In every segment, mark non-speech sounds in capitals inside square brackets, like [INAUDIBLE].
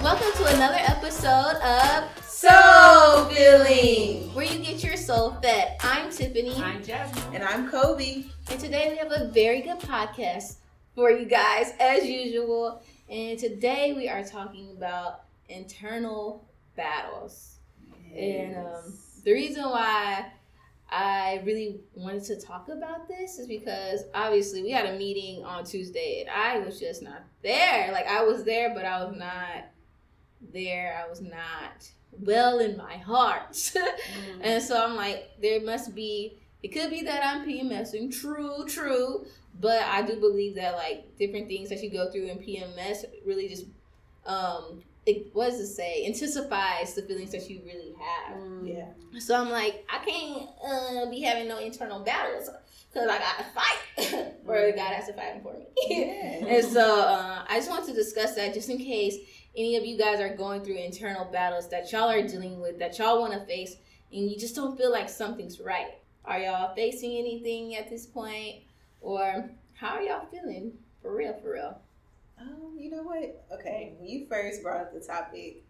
Welcome to another episode of Soul Filling, where you get your soul fed. I'm Tiffany. I'm Jasmine. And I'm Kobe. And today we have a very good podcast for you guys, as usual. And today we are talking about internal battles. And um, the reason why I really wanted to talk about this is because obviously we had a meeting on Tuesday and I was just not there. Like I was there, but I was not there. I was not well in my heart. [LAUGHS] Mm. and so I'm like, there must be, it could be that I'm PMSing. True, true. But I do believe that like different things that you go through in PMS really just, um, it was to say? Intensifies the feelings that you really have. Yeah. So I'm like, I can't uh, be having no internal battles because I got to fight, [LAUGHS] or God has to fight for me. Yeah. and so uh, I just want to discuss that just in case any of you guys are going through internal battles that y'all are dealing with, that y'all want to face, and you just don't feel like something's right. Are y'all facing anything at this point, or how are y'all feeling? For real, for real. Um, you know what? Okay, when you first brought up the topic,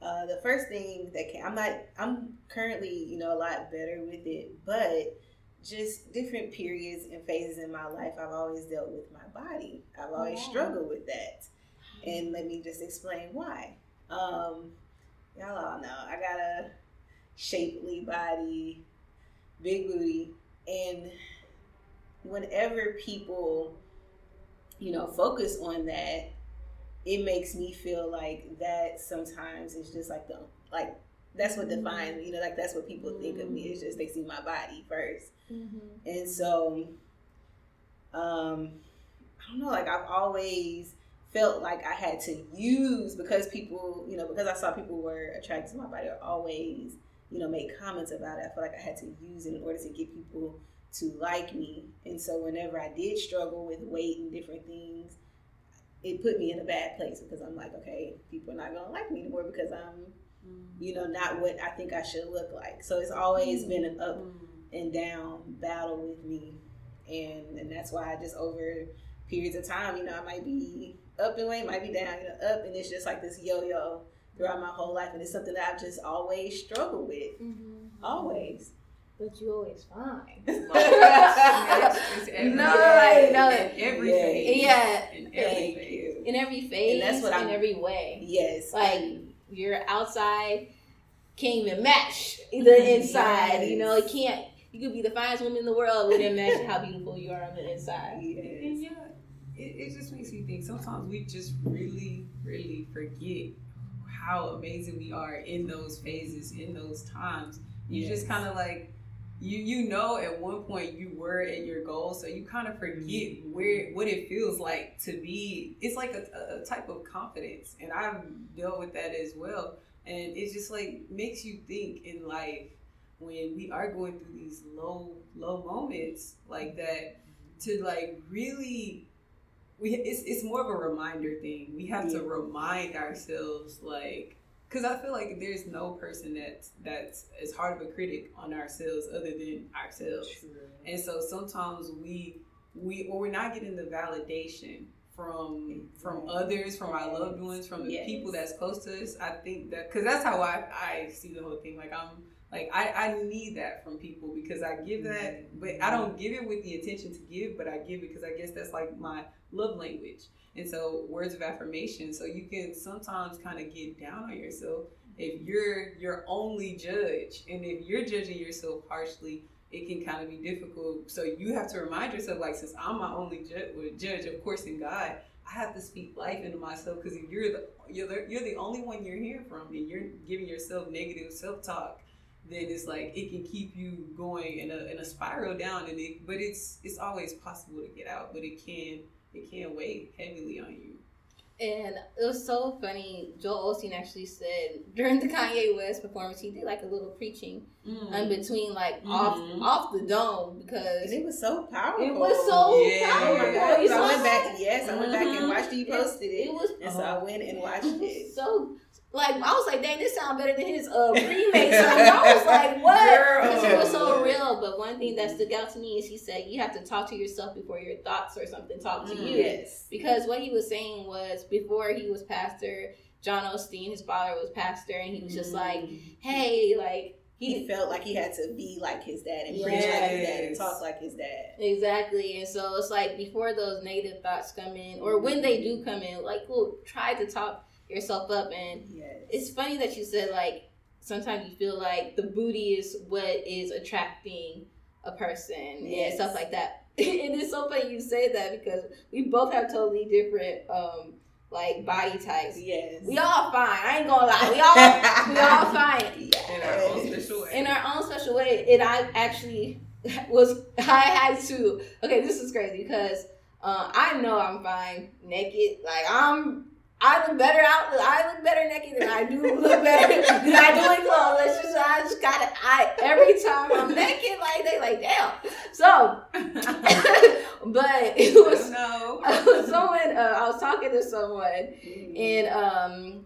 uh, the first thing that came, I'm not, I'm currently, you know, a lot better with it, but just different periods and phases in my life, I've always dealt with my body. I've always Yeah. struggled with that. And let me just explain why. Um, y'all all know I got a shapely body, big booty, and whenever people, you know, focus on that, it makes me feel like that sometimes is just like the like that's what defines me. You know, like that's what people think of me. It's just they see my body 1st and so, um, I don't know. Like I've always felt like I had to use because people, you know, because I saw people were attracted to my body. I always, you know, make comments about it. I feel like I had to use it in order to get people to like me. And so, whenever I did struggle with weight and different things, it put me in a bad place because I'm like, okay, people are not gonna like me anymore because I'm, mm. you know, not what I think I should look like. So it's always been an up mm. and down battle with me and and that's why I just over periods of time, you know, I might be up in weight, might be down, you know, up and it's just like this yo yo throughout my whole life and it's something that I've just always struggled with. Mm-hmm. Always. But you always fine. [LAUGHS] No, day, no. in every Yeah. phase. In everything. Phase. In every phase, And that's what in I'm- every way. Yes. Like your outside can't even match [LAUGHS] the inside. You know, it can't. You could be the finest woman in the world, wouldn't match how beautiful you are on the inside. And yes. yeah, it, it just makes me think sometimes we just really, really forget how amazing we are in those phases, in those times. You just kind of like, you you know at one point you were at your goal, so you kind of forget mm-hmm. where what it feels like to be. It's like a, a type of confidence, and I've dealt with that as well. And it just like makes you think in life when we are going through these low low moments like that mm-hmm. to like really we it's, it's more of a reminder thing we have to remind ourselves like because i feel like there's no person that's that's as hard of a critic on ourselves other than ourselves. And so sometimes we we or we're not getting the validation from from others from our loved ones from the Yes. people that's close to us. I think that because that's how i i see the whole thing. Like i'm like I, I need that from people because I give that, mm-hmm. but I don't give it with the intention to give, but I give it because I guess that's like my love language. And so words of affirmation. So you can sometimes kind of get down on yourself if you're your only judge, and if you're judging yourself harshly, it can kind of be difficult. So you have to remind yourself, like, since I'm my only ju- judge, of course, in God, I have to speak life into myself because if you're the you're the, you're the only one you're hearing from, and you're giving yourself negative self talk then it's like it can keep you going in a, in a spiral down and it but it's it's always possible to get out but it can it can't weigh heavily on you And it was so funny. Joel Osteen actually said during the Kanye West performance, he did like a little preaching in between, like off Mhm. off the dome, because And it was so powerful. it was so Yeah. powerful. Yes, You I went back. Yes, I went back and Mhm. watched it. You posted It it, was and so I went and watched it it. so like I was like, dang, this sounds better than his uh, remake song. I was like, [LAUGHS] what? Because it was so [LAUGHS] real. But one thing that stuck out to me is he said you have to talk to yourself before your thoughts or something talk to Mm, you. Yes. Because what he was saying was before he was pastor, John Osteen, his father was pastor, and he was just like, hey, like he he felt like he had to be like his dad and preach like his dad and talk like his dad. Exactly. And so it's like before those negative thoughts come in, or when they do come in, like, well, try to talk yourself up. And Yes. it's funny that you said, like, sometimes you feel like the booty is what is attracting a person and Yes. stuff like that. [LAUGHS] and it's so funny you say that because we both have totally different, um, like, body types. yes. We all fine. I ain't gonna lie. We all, we all [LAUGHS] fine In our own special way. in our own special way. And I actually [LAUGHS] was I had to. Okay, this is crazy because uh, I know I'm fine naked. Like I'm. I look better out. I look better naked than I do look better than I do in clothes. It's just I just gotta. I every time I'm naked, like they like damn. So, [LAUGHS] but it was no. [LAUGHS] someone. Uh, I was talking to someone, Mm. and um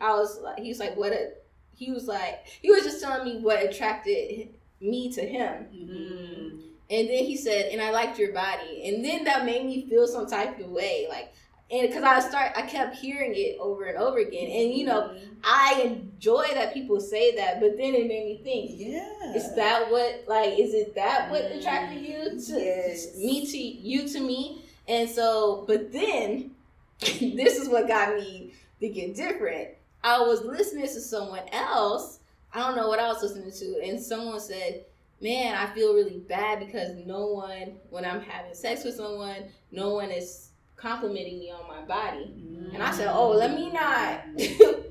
i was like he was like what a, he was like he was just telling me what attracted me to him Mhm. and then he said and i liked your body and then that made me feel some type of way like and because i start i kept hearing it over and over again. And you know mm-hmm. i enjoy that people say that but then it made me think yeah. is that what like is it that what attracted you mm-hmm. to Yes. me to you to me? And so but then [LAUGHS] this is what got me thinking different. I was listening to someone else. I don't know what i was listening to. And someone said man i feel really bad because no one when i'm having sex with someone no one is complimenting me on my body and i said oh let me not [LAUGHS] mm.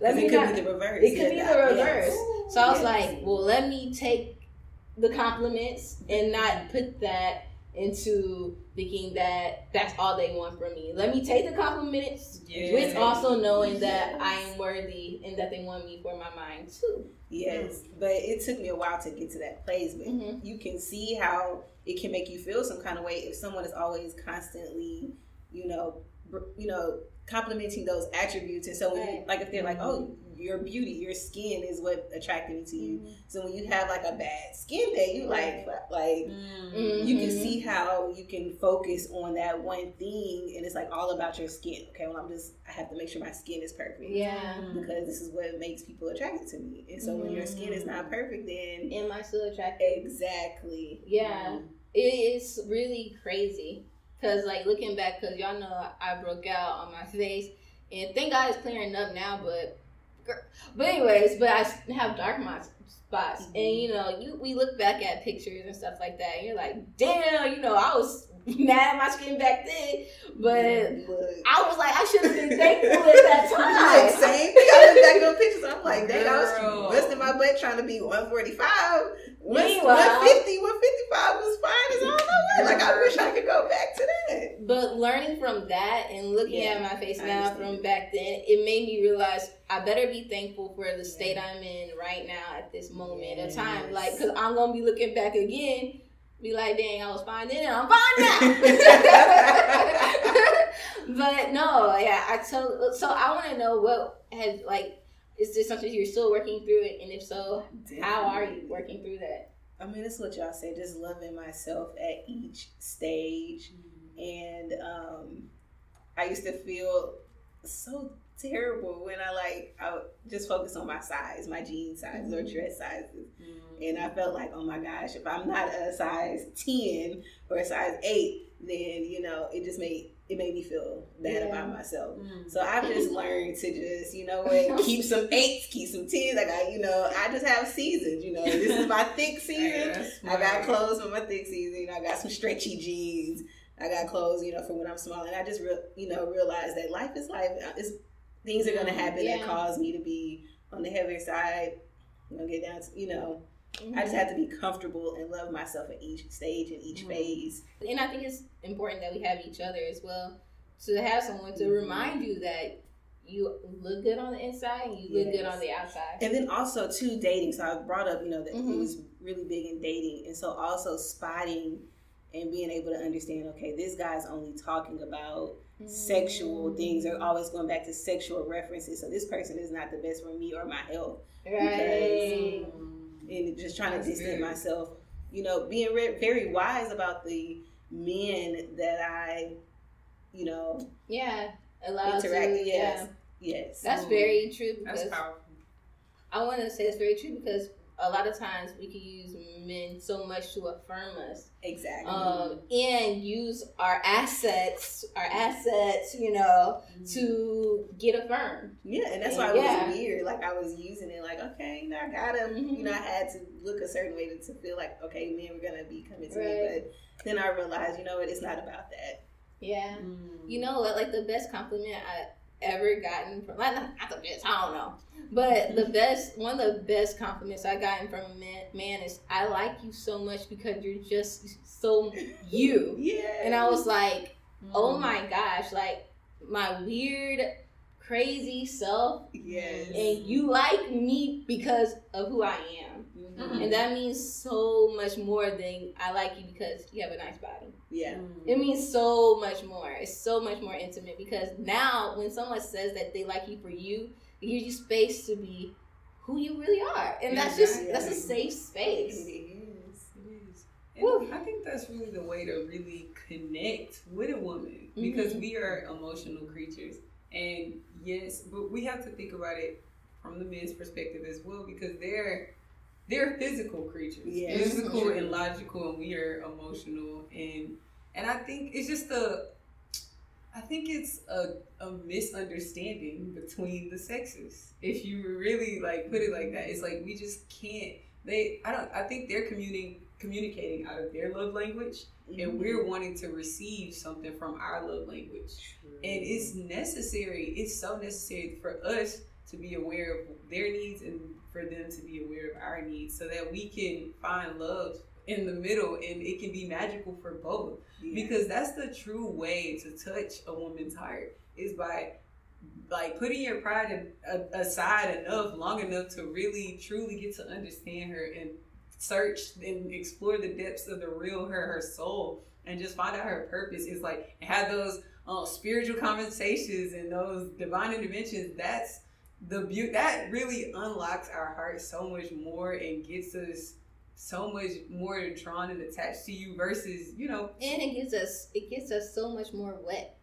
let Because me it could not be the reverse. it could be the reverse. yes. so I was Yes. like, well, let me take the compliments and not put that into thinking that that's all they want from me. Let me take the compliments with also knowing that I am worthy and that they want me for my mind too. Yes, but it took me a while to get to that place. But Mhm. you can see how it can make you feel some kind of way if someone is always constantly, you know, br- you know, complimenting those attributes. And so, when you, like, if they're like, "Oh, your beauty, your skin is what attracted me to you," mm-hmm. so when you have like a bad skin day, you like, like. Mm. You can see how you can focus on that one thing, and it's like all about your skin. Okay, well, I'm just I have to make sure my skin is perfect Yeah. because this is what makes people attracted to me. And so when your skin is not mm-hmm. perfect, then Am I still attracted? exactly, Yeah. It's really crazy. Cause like looking back, cause y'all know I broke out on my face, and thank God it's clearing up now. But, but anyways, but I have dark spots, and mm-hmm. you know, you we look back at pictures and stuff like that, and you're like, damn, you know, I was [LAUGHS] mad at my skin back then, but Look. I was like, I should have been thankful at that [LAUGHS] time. same thing. I look back on pictures. I'm like, dang, I was busting my butt trying to be 145. Meanwhile- 150, 155 was fine as all the way. Like, I wish I could go back to that. But learning from that and looking Yeah, at my face I now understand. from back then, it made me realize I better be thankful for the state I'm in right now at this moment of time. Like, because I'm going to be looking back again, be like, dang, I was fine then and I'm fine now. [LAUGHS] [LAUGHS] but no, yeah, I told, so I want to know what has, like, is this something you're still working through? It? And if so, how are you working through that? I mean, it's what y'all say. Just loving myself at each stage, mm-hmm. and um, I used to feel so terrible when I like I would just focus on my size, my jean sizes or mm-hmm. dress sizes, mm-hmm. and I felt like, oh my gosh, if I'm not a size ten or a size eight, then you know it just made it made me feel bad Yeah. about myself. Mm. So I've just learned to just, you know what, [LAUGHS] keep some eights, keep some tens. I got, you know, I just have seasons. You know, this is my thick [LAUGHS] season. I got clothes for my thick season. You know, I got some stretchy jeans. I got clothes, you know, for when I'm small. And I just, re- you know, realized that life is life. It's, things are going to happen Yeah. that cause me to be on the heavier side. I'm going to get down to, you know, Mm-hmm. I just have to be comfortable and love myself at each stage and each Mhm. phase. And I think it's important that we have each other as well to have someone to Mhm. remind you that you look good on the inside and you look good on the outside. And then also too dating. So I brought up, you know, that Mhm. he was really big in dating, and so also spotting and being able to understand, okay, this guy's only talking about sexual things. They're always going back to sexual references. So this person is not the best for me or my health. Right. And just trying That's to distance myself, you know, being re- very wise about the men that I, you know, Yeah. Allow interact. to, yes, yeah. yes. That's very true That's powerful. I want to say it's very true because a lot of times we can use men so much to affirm us exactly. um, and use our assets, our assets, you know, to get affirmed. Yeah, and that's why it Yeah. was weird. Like I was using it like, okay, you know, I got him. Mhm. You know, I had to look a certain way to, to feel like, okay, men were gonna be coming to me. But then I realized, you know what, it's not about that. Yeah. Mm. You know, like the best compliment I ever gotten from, like, not, not the best, I don't know. But the best, one of the best compliments I gotten from a man, man is, I like you so much because you're just so you. [LAUGHS] Yeah. And I was like, oh Mm. my gosh, like my weird, crazy self, Yes. and you like me because of who I am. Mhm. And that means so much more than I like you because you have a nice body. Yeah. Mm. It means so much more. It's so much more intimate because now when someone says that they like you for you, it gives you space to be who you really are. And that's just that's a safe space. It is. It is. Woo. And I think that's really the way to really connect with a woman because Mhm. we are emotional creatures. And yes, but we have to think about it from the men's perspective as well because they're they're physical creatures, Yes. physical True. and logical, and we are emotional. And and I think it's just a, I think it's a, a misunderstanding between the sexes. If you really like put it like that, it's like we just can't. They, I don't. I think they're communing communicating out of their love language, Mm-hmm. and we're wanting to receive something from our love language. And it's necessary. It's so necessary for us to be aware of their needs and for them to be aware of our needs, so that we can find love in the middle, and it can be magical for both Yeah. because that's the true way to touch a woman's heart is by like putting your pride aside enough long enough to really truly get to understand her and search and explore the depths of the real her her soul and just find out her purpose is like have those uh, spiritual conversations and those divine interventions that's the beauty that really unlocks our heart so much more and gets us so much more drawn and attached to you versus you know And it gives us it gets us so much more wet.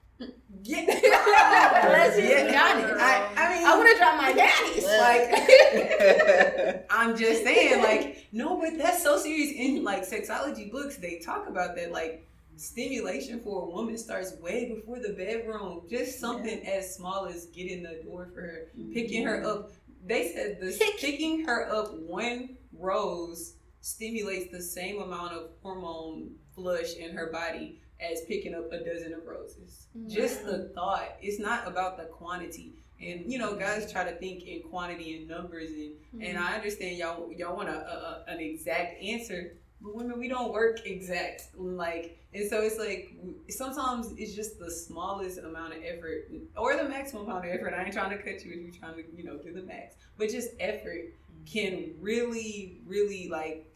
yeah [LAUGHS] Let's just be Yeah. honest. I, I mean I want to drop my daddies. like [LAUGHS] I'm just saying, like, no, but that's so serious. In like sexology books, they talk about that, like, stimulation for a woman starts way before the bedroom. Just something as small as getting the door for her, mm-hmm. picking her up. They said the picking her up one rose stimulates the same amount of hormone flush in her body as picking up a dozen of roses. Just the thought. It's not about the quantity. And you know, guys try to think in quantity and numbers, and and mm-hmm. I understand y'all y'all want a, a, a- an exact answer, but women we don't work exact. Like, and so it's like sometimes it's just the smallest amount of effort or the maximum amount of effort. I ain't trying to cut you if you're trying to you know do the max, but just effort mm-hmm. can really really like.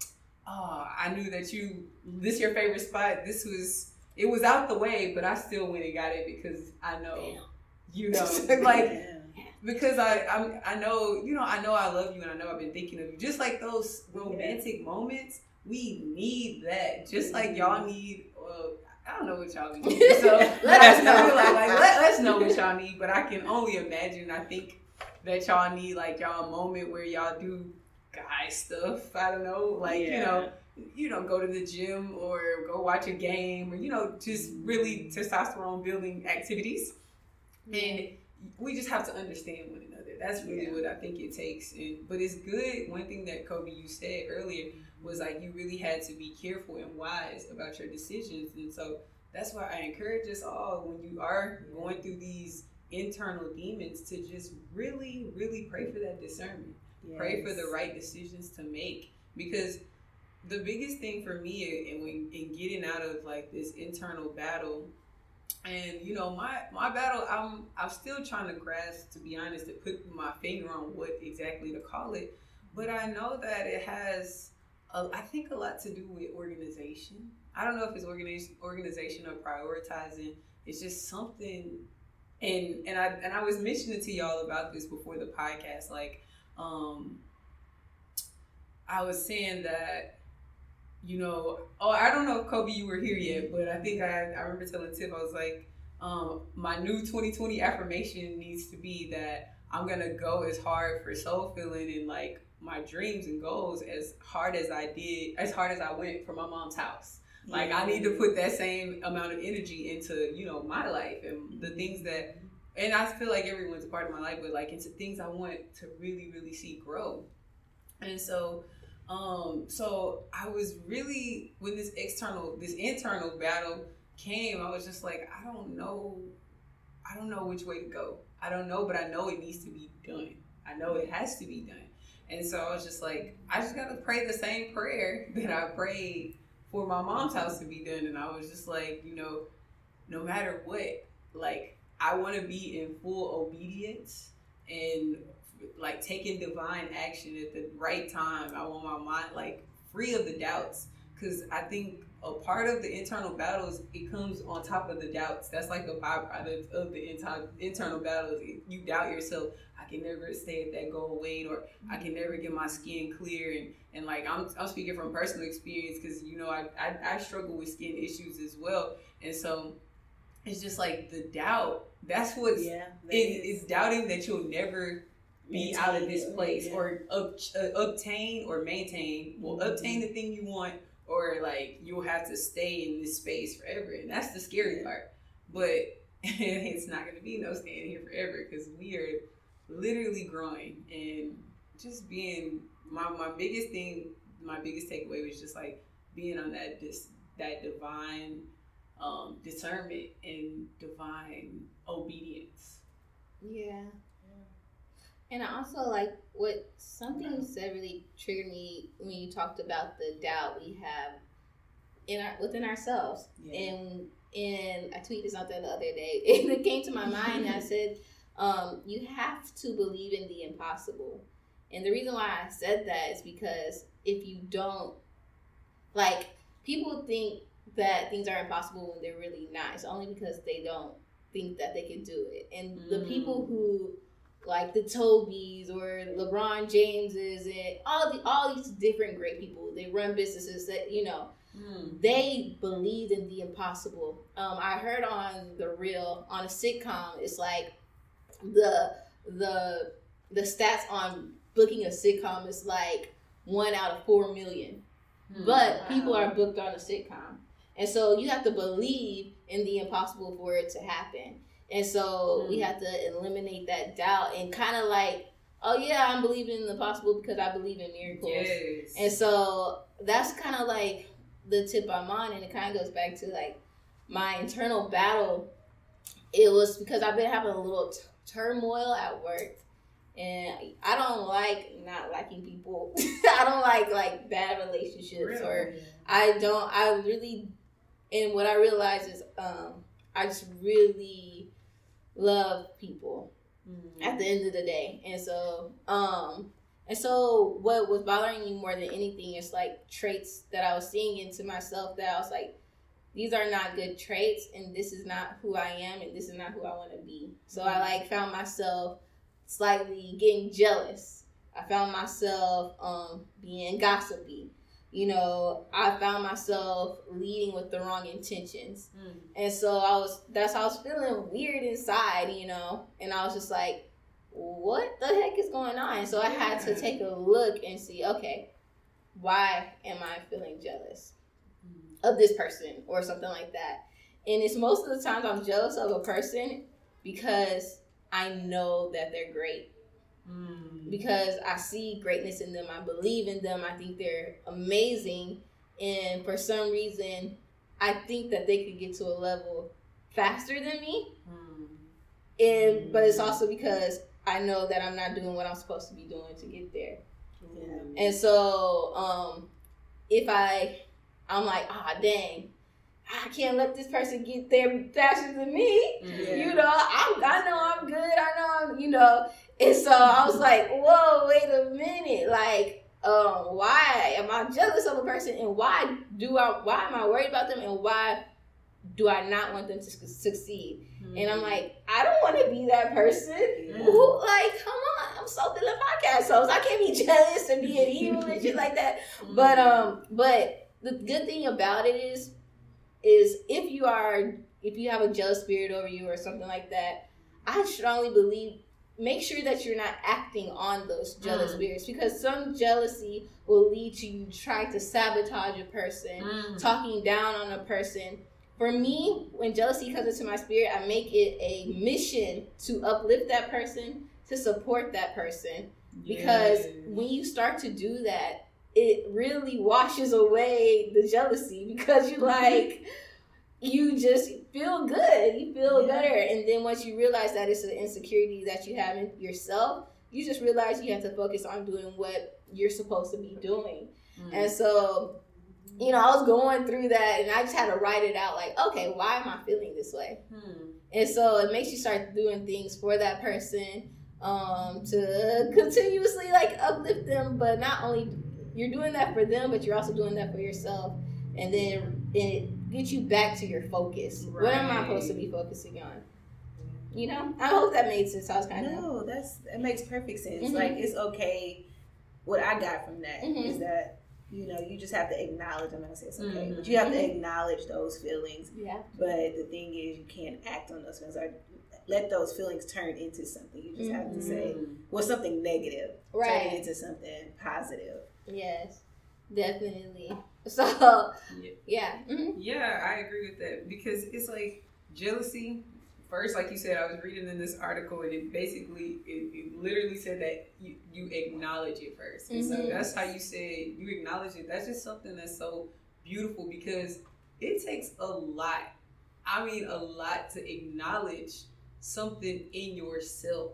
Oh, I knew that you this your favorite spot. This was it was out the way, but I still went and got it because I know you know [LAUGHS] like Yeah. because I I'm, I know you know I know I love you and I know I've been thinking of you. Just like those romantic moments, we need that. Just like mm-hmm. y'all need. I don't know what y'all need. [LAUGHS] So Let us know. Like, like, let us know what y'all need. But I can only imagine. I think that y'all need like y'all a moment where y'all do guy stuff. I don't know, like you know. You know, go to the gym or go watch a game, or you know, just really testosterone building activities. And we just have to understand one another. That's really Yeah. what I think it takes. And but it's good. One thing that Kobe you said earlier was like you really had to be careful and wise about your decisions. And so that's why I encourage us all when you are going through these internal demons to just really, really pray for that discernment. Pray for the right decisions to make because the biggest thing for me in, in, in getting out of like this internal battle and you know my my battle i'm i'm still trying to grasp to be honest to put my finger on what exactly to call it but i know that it has a, i think a lot to do with organization I don't know if it's organization, organization or prioritizing. It's just something, and and I and I was mentioning to y'all about this before the podcast. Like, um, I was saying that, you know, oh, I don't know if Kobe you were here yet, but I think I I remember telling Tiff I was like, um, my new 2020 affirmation needs to be that I'm gonna go as hard for soul filling and like my dreams and goals as hard as I did, as hard as I went for my mom's house. Like I need to put that same amount of energy into, you know, my life and the things that and I feel like everyone's a part of my life, but like into things I want to really, really see grow. And so um so I was really when this external this internal battle came, I was just like, I don't know I don't know which way to go. I don't know, but I know it needs to be done. I know it has to be done. And so I was just like, I just got to pray the same prayer [LAUGHS] that I prayed for my mom's house to be done. And I was just like, you know, no matter what, like, I want to be in full obedience and like taking divine action at the right time. I want my mind like free of the doubts because I think a part of the internal battles it comes on top of the doubts. That's like a byproduct of the internal internal battles. You doubt yourself. I can never stay at that goal weight, or I can never get my skin clear. And and like I'm I'm speaking from personal experience because you know I, I I struggle with skin issues as well, and so it's just like the doubt. That's what's yeah. It, it's doubting that you'll never be maintain, out of this place yeah. or up, uh, obtain or maintain. Well, mm-hmm. obtain the thing you want or like you'll have to stay in this space forever. And that's the scary part. But [LAUGHS] it's not going to be no staying here forever because we are literally growing and just being my, my biggest thing, my biggest takeaway was just like being on that this that divine um, discernment and divine obedience. Yeah. And I also like what something you said really triggered me when you talked about the doubt we have in our within ourselves. Yeah. And and I tweeted something the other day, [LAUGHS] and it came to my mind. I [LAUGHS] said, um, "You have to believe in the impossible." And the reason why I said that is because if you don't, like, people think that things are impossible when they're really not. It's only because they don't think that they can do it. And mm. the people who like the Tobys or LeBron Jameses and all the all these different great people. They run businesses that you know. Mm. They believe in the impossible. Um, I heard on the real on a sitcom, it's like the the the stats on booking a sitcom is like one out of four million. Mm. But wow. people are booked on a sitcom, and so you have to believe in the impossible for it to happen. And so mm we have to eliminate that doubt and kind of like, oh yeah, I'm believing in the possible because I believe in miracles. Yes. And so that's kind of like the tip I'm on, and it kind of goes back to like my internal battle. It was because I've been having a little t- turmoil at work, and I don't like not liking people. [LAUGHS] I don't like like bad relationships, really? or I don't. I really, and what I realize is, um, I just really love people mm-hmm. at the end of the day. And so, um, and so what was bothering me more than anything is like traits that I was seeing into myself that I was like, these are not good traits and this is not who I am and this is not who I want to be. So mm-hmm. I like found myself slightly getting jealous. I found myself um, being gossipy you know, I found myself leading with the wrong intentions. Mm. And so I was, that's how I was feeling weird inside, you know, and I was just like, what the heck is going on? so I had to take a look and see, okay, why am I feeling jealous mm. of this person or something like that? And it's most of the times I'm jealous of a person because I know that they're great Mm. Because I see greatness in them. I believe in them. I think they're amazing. And for some reason, I think that they could get to a level faster than me. Mm. And but it's also because I know that I'm not doing what I'm supposed to be doing to get there. Yeah. And so um if I I'm like, ah dang, I can't let this person get there faster than me. Yeah. You know, I, I know I'm good. I know I'm, you know. And so I was like, whoa, wait a minute. Like, um, why am I jealous of a person, and why do I? Why am I worried about them, and why do I not want them to succeed? Mm-hmm. And I'm like, I don't want to be that person. Yeah. Who, like, come on, I'm Soul Filling podcast host. I can't be jealous and being [LAUGHS] evil and shit like that. Mm-hmm. But um, but the good thing about it is, is if you are if you have a jealous spirit over you or something like that, I strongly believe make sure that you're not acting on those jealous Mm. spirits because some jealousy will lead to you trying to sabotage a person, Mm. talking down on a person. For me, when jealousy comes into my spirit, I make it a mission to uplift that person, to support that person because Yes. when you start to do that it really washes away the jealousy [LAUGHS] because you're like you just feel good you feel Yeah. better and then once you realize that it's an insecurity that you have in yourself you just realize you have to focus on doing what you're supposed to be doing Mm. and so you know i was going through that and i just had to write it out like okay why am i feeling this way Hmm. and so it makes you start doing things for that person um, to continuously like uplift them. But not only you're doing that for them, but you're also doing that for yourself. And then it gets you back to your focus. What am I supposed to be focusing on? You know, I hope that made sense. I was kind of No, that's it makes perfect sense. Mhm. Like it's okay. What I got from that is Mhm. that you know you just have to acknowledge. I'm gonna say it's okay, Mhm. but you have to Mhm. acknowledge those feelings. yeah, But the thing is, you can't act on those feelings or let those feelings turn into something. You just have to say, Mm. well, something negative, turn it into something positive. Yes, definitely. [LAUGHS] So Yeah. yeah, hmm Yeah, I agree with that because it's like jealousy. First, like you said, I was reading in this article and it basically, it, it literally said that you, you acknowledge it 1st And so that's how you said you acknowledge it. That's just something that's so beautiful because it takes a lot. I mean, a lot to acknowledge something in yourself.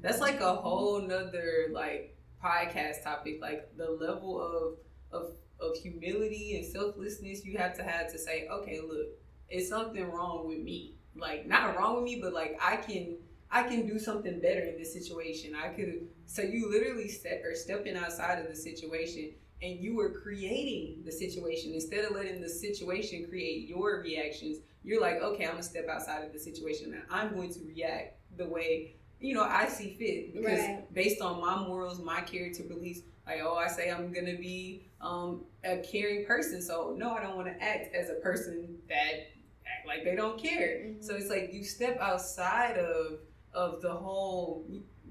That's like a whole nother like podcast topic, like the level of of of humility and selflessness you have to have to say, okay, look, it's something wrong with me. Like not wrong with me, but like I can I can do something better in this situation. I could so you literally step or stepping outside of the situation and you were creating the situation instead of letting the situation create your reactions. You're like, okay, I'm gonna step outside of the situation and I'm going to react the way you know I see fit because Right. based on my morals, my character beliefs. Like, oh, I say I'm gonna be um, a caring person, so no, I don't want to act as a person that act like they don't care. Mhm. So it's like you step outside of of the whole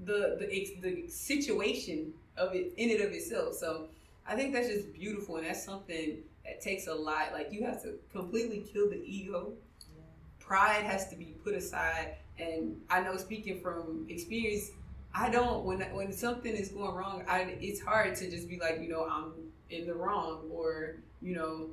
the the the situation of it in it of itself. So I think that's just beautiful, and that's something that takes a lot. Like you have to completely kill the ego. Pride has to be put aside, and I know speaking from experience, I don't when when something is going wrong, I it's hard to just be like you know I'm in the wrong or you know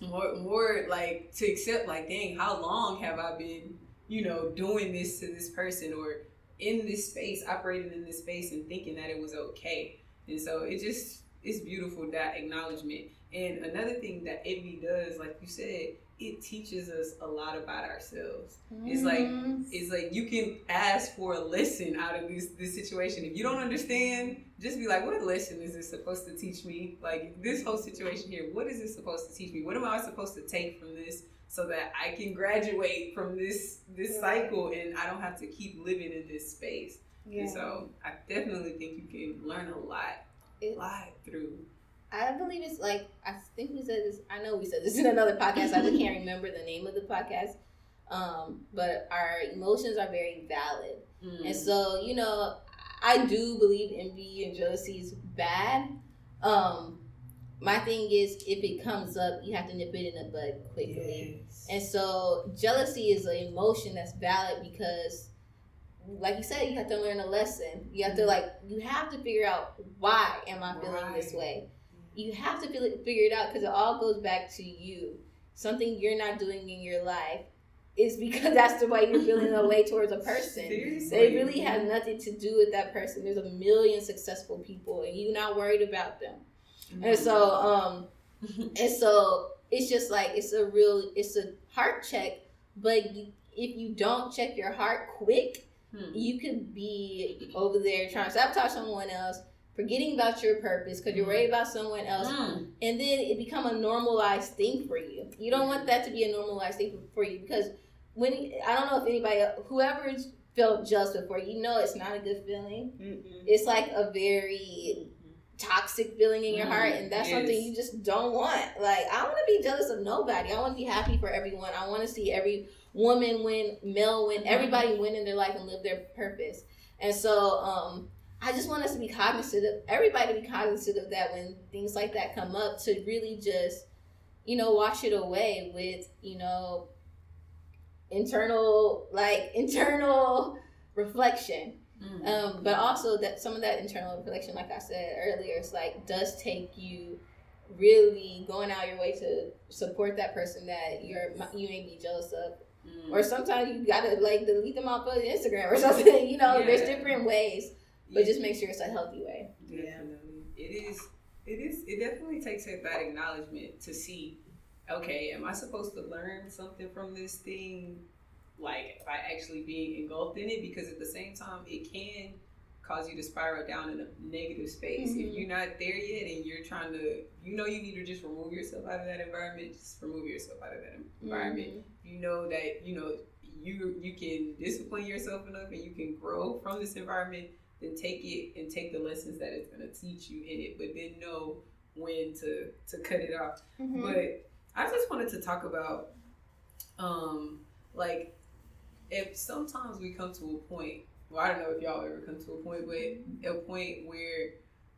more more like to accept like dang how long have I been you know doing this to this person or in this space operating in this space and thinking that it was okay. And so it just it's beautiful that acknowledgement. And another thing that AV does like you said it teaches us a lot about ourselves It's like- it's like you can ask for a lesson out of this this situation. If you don't understand, just be like, "What lesson is this supposed to teach me? Like this whole situation here, what is this supposed to teach me? What am I supposed to take from this so that I can graduate from this this cycle and I don't have to keep living in this space?" yeah. And so I definitely think you can learn a lot, It- a lot through. I believe it's like I think we said this. I know we said this [LAUGHS] in another podcast. I just can't [LAUGHS] remember the name of the podcast. Um, but our emotions are very valid, Mm. and so you know, I do believe envy and jealousy is bad. Um, my thing is, if it comes up, you have to nip it in the bud quickly. Yes. And so jealousy is an emotion that's valid because like you said, you have to learn a lesson. You have to like you have to figure out why am I feeling this way. You have to feel it, figure it out because it all goes back to you. Something you're not doing in your life is because [LAUGHS] that's the way you're feeling the way towards a person. Seriously. It really have nothing to do with that person. There's a million successful people, and you're not worried about them. And so, um, and so it's just like it's a real, it's a heart check. But you, if you don't check your heart quick, Hmm. you could be over there trying to sabotage someone else, forgetting about your purpose because you're worried about someone else, Mm. and then it become a normalized thing for you. You don't want that to be a normalized thing for you because when I don't know if anybody, whoever's felt jealous before, you know it's not a good feeling. Mm-mm. It's like a very toxic feeling in your Mm, heart, and that's something you just don't want. Like I want to be jealous of nobody. I want to be happy for everyone. I want to see every woman win, male win, Mhm. everybody win in their life and live their purpose. And so, um, I just want us to be cognizant of everybody to be cognizant of that when things like that come up to really just, you know, wash it away with, you know, internal like [LAUGHS] internal reflection. Mm. Um, but also that some of that internal reflection, like I said earlier, it's like does take you really going out your way to support that person that you're you may be jealous of, Mm. or sometimes you gotta like delete them off of Instagram or [LAUGHS] something. You know, there's different ways, but just make sure it's a healthy way. Definitely. It is it is it definitely takes that acknowledgement to see, okay, am I supposed to learn something from this thing? Like by actually being engulfed in it, because at the same time it can cause you to spiral down in a negative space. Mhm. If you're not there yet and you're trying to you know you need to just remove yourself out of that environment, just remove yourself out of that environment Mhm. you know that you know you you can discipline yourself enough and you can grow from this environment then take it and take the lessons that it's going to teach you in it but then know when to to cut it off Mhm. but i just wanted to talk about um like if sometimes we come to a point well i don't know if y'all ever come to a point but a point where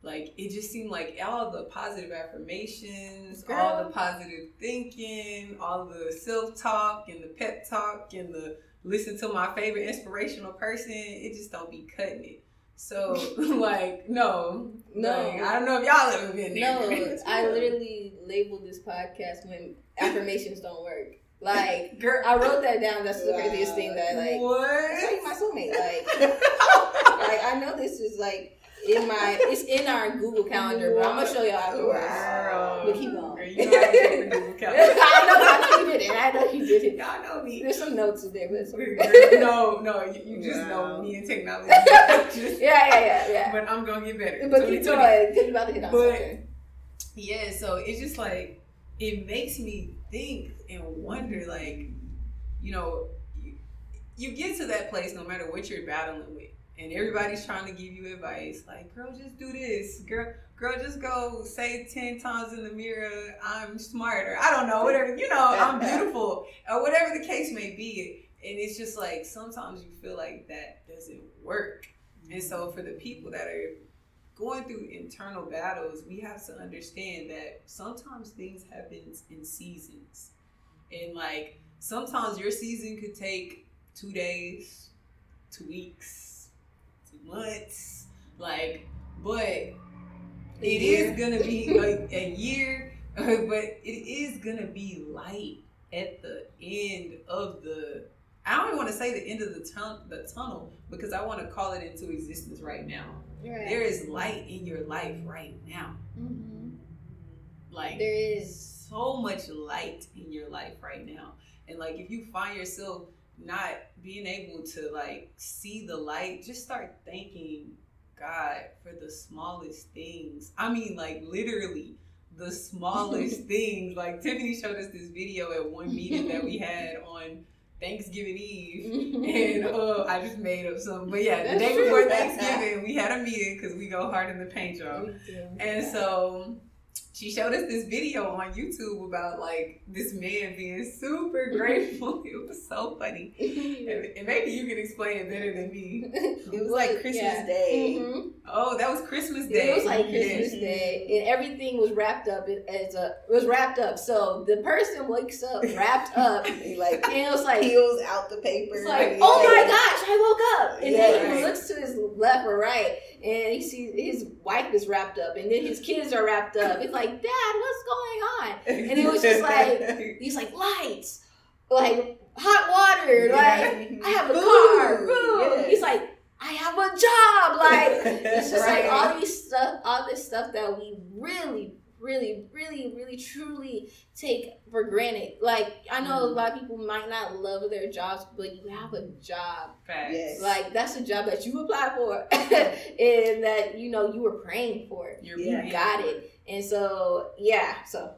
like it just seemed like all the positive affirmations, all the positive thinking, all the self talk and the pep talk and the listen to my favorite inspirational person, it just don't be cutting it. So [LAUGHS] like no, No. like, I don't know if y'all ever been there. No, [LAUGHS] I literally labeled this podcast when affirmations don't work. Like [LAUGHS] girl, I wrote that down. That's the craziest thing that like. That's how you my soulmate. Like, like I know this is like in my it's in our Google calendar, but I'm gonna show y'all afterwards. Girl. But keep going. Girl, you know I Google calendar. I know, I know you did it. I know you did it. Y'all know me. There's some notes in there, but it's no, no, you, you just Wow. know me and technology. yeah, [LAUGHS] Just- yeah, yeah, yeah. yeah. But I'm gonna get better. But keep 2020. going. Because you about to hit on But- something. Yeah, so it's just like it makes me think and wonder, like, you know, you, you get to that place no matter what you're battling with, and everybody's trying to give you advice, like, girl, just do this, girl, girl, just go say ten times in the mirror, I'm smarter. I don't know, whatever, you know, I'm [LAUGHS] beautiful, or whatever the case may be, and it's just like sometimes you feel like that doesn't work, and so for the people that are going through internal battles, we have to understand that sometimes things happen in seasons. And like sometimes your season could take two days, two weeks, two months. Like, but it is gonna be like a year, [LAUGHS] but it is gonna be light at the end of the I don't even want to say the end of the, tun- the tunnel because I want to call it into existence right now. Right. There is light in your life right now. Mhm. Like There is. so much light in your life right now. And like if you find yourself not being able to like see the light, just start thanking God for the smallest things. I mean like literally the smallest [LAUGHS] things. Like Tiffany showed us this video at one meeting that we [LAUGHS] had on Thanksgiving Eve. [LAUGHS] And uh, I just made up some. But yeah, the day true. before Thanksgiving, we had a meeting because we go hard in the paint, y'all. And so she showed us this video on YouTube about like this man being super [LAUGHS] grateful. it was so funny. [LAUGHS] And, and maybe you can explain it better than me. [LAUGHS] It was like Christmas Day. Mhm. Oh, that was Christmas Day. It was like Yes. Christmas Day, and everything was wrapped up in- as a it was wrapped up. So the person wakes up wrapped up, and He like it was like peels out the paper. it's like, oh my gosh, I woke up, and then he Right. looks to his left or right, and he sees his wife is wrapped up, and then his kids are wrapped up. It's like, Dad, what's going on? And it was just like he's like lights, like hot water, like I have a car, Food, food. yes. He's like, I have a job, like. It's just Right. like all these stuff, all this stuff that we really, really, really, really, truly take for granted. Like I know a Mhm. lot of people might not love their jobs, but you have a job. Facts. Yes. Like that's a job that you applied for, [LAUGHS] and that you know you were praying for. You're Yeah. You got it. And so yeah, so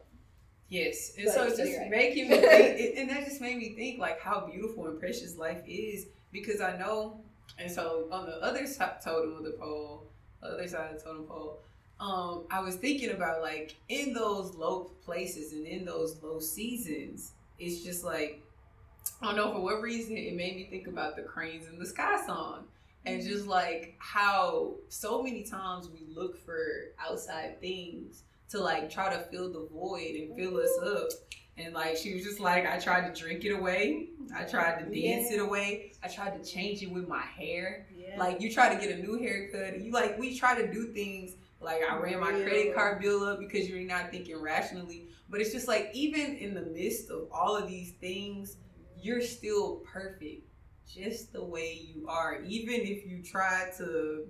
Yes, and Right, so so it's just right. making me [LAUGHS] think, it- and that just made me think like how beautiful and precious life is because I know, and so on the other side totem of the pole, other side of the totem pole, um, I was thinking about like in those low places and in those low seasons, it's just like I don't know for what reason it made me think about the cranes in the sky song. And just like how so many times we look for outside things to like try to fill the void and fill us up. And like she was just like, I tried to drink it away. I tried to dance it away. I tried to change it with my hair. Yeah. Like you try to get a new haircut. You like we try to do things like I ran my credit card bill up because you're not thinking rationally. But it's just like even in the midst of all of these things, you're still perfect just the way you are. Even if you try to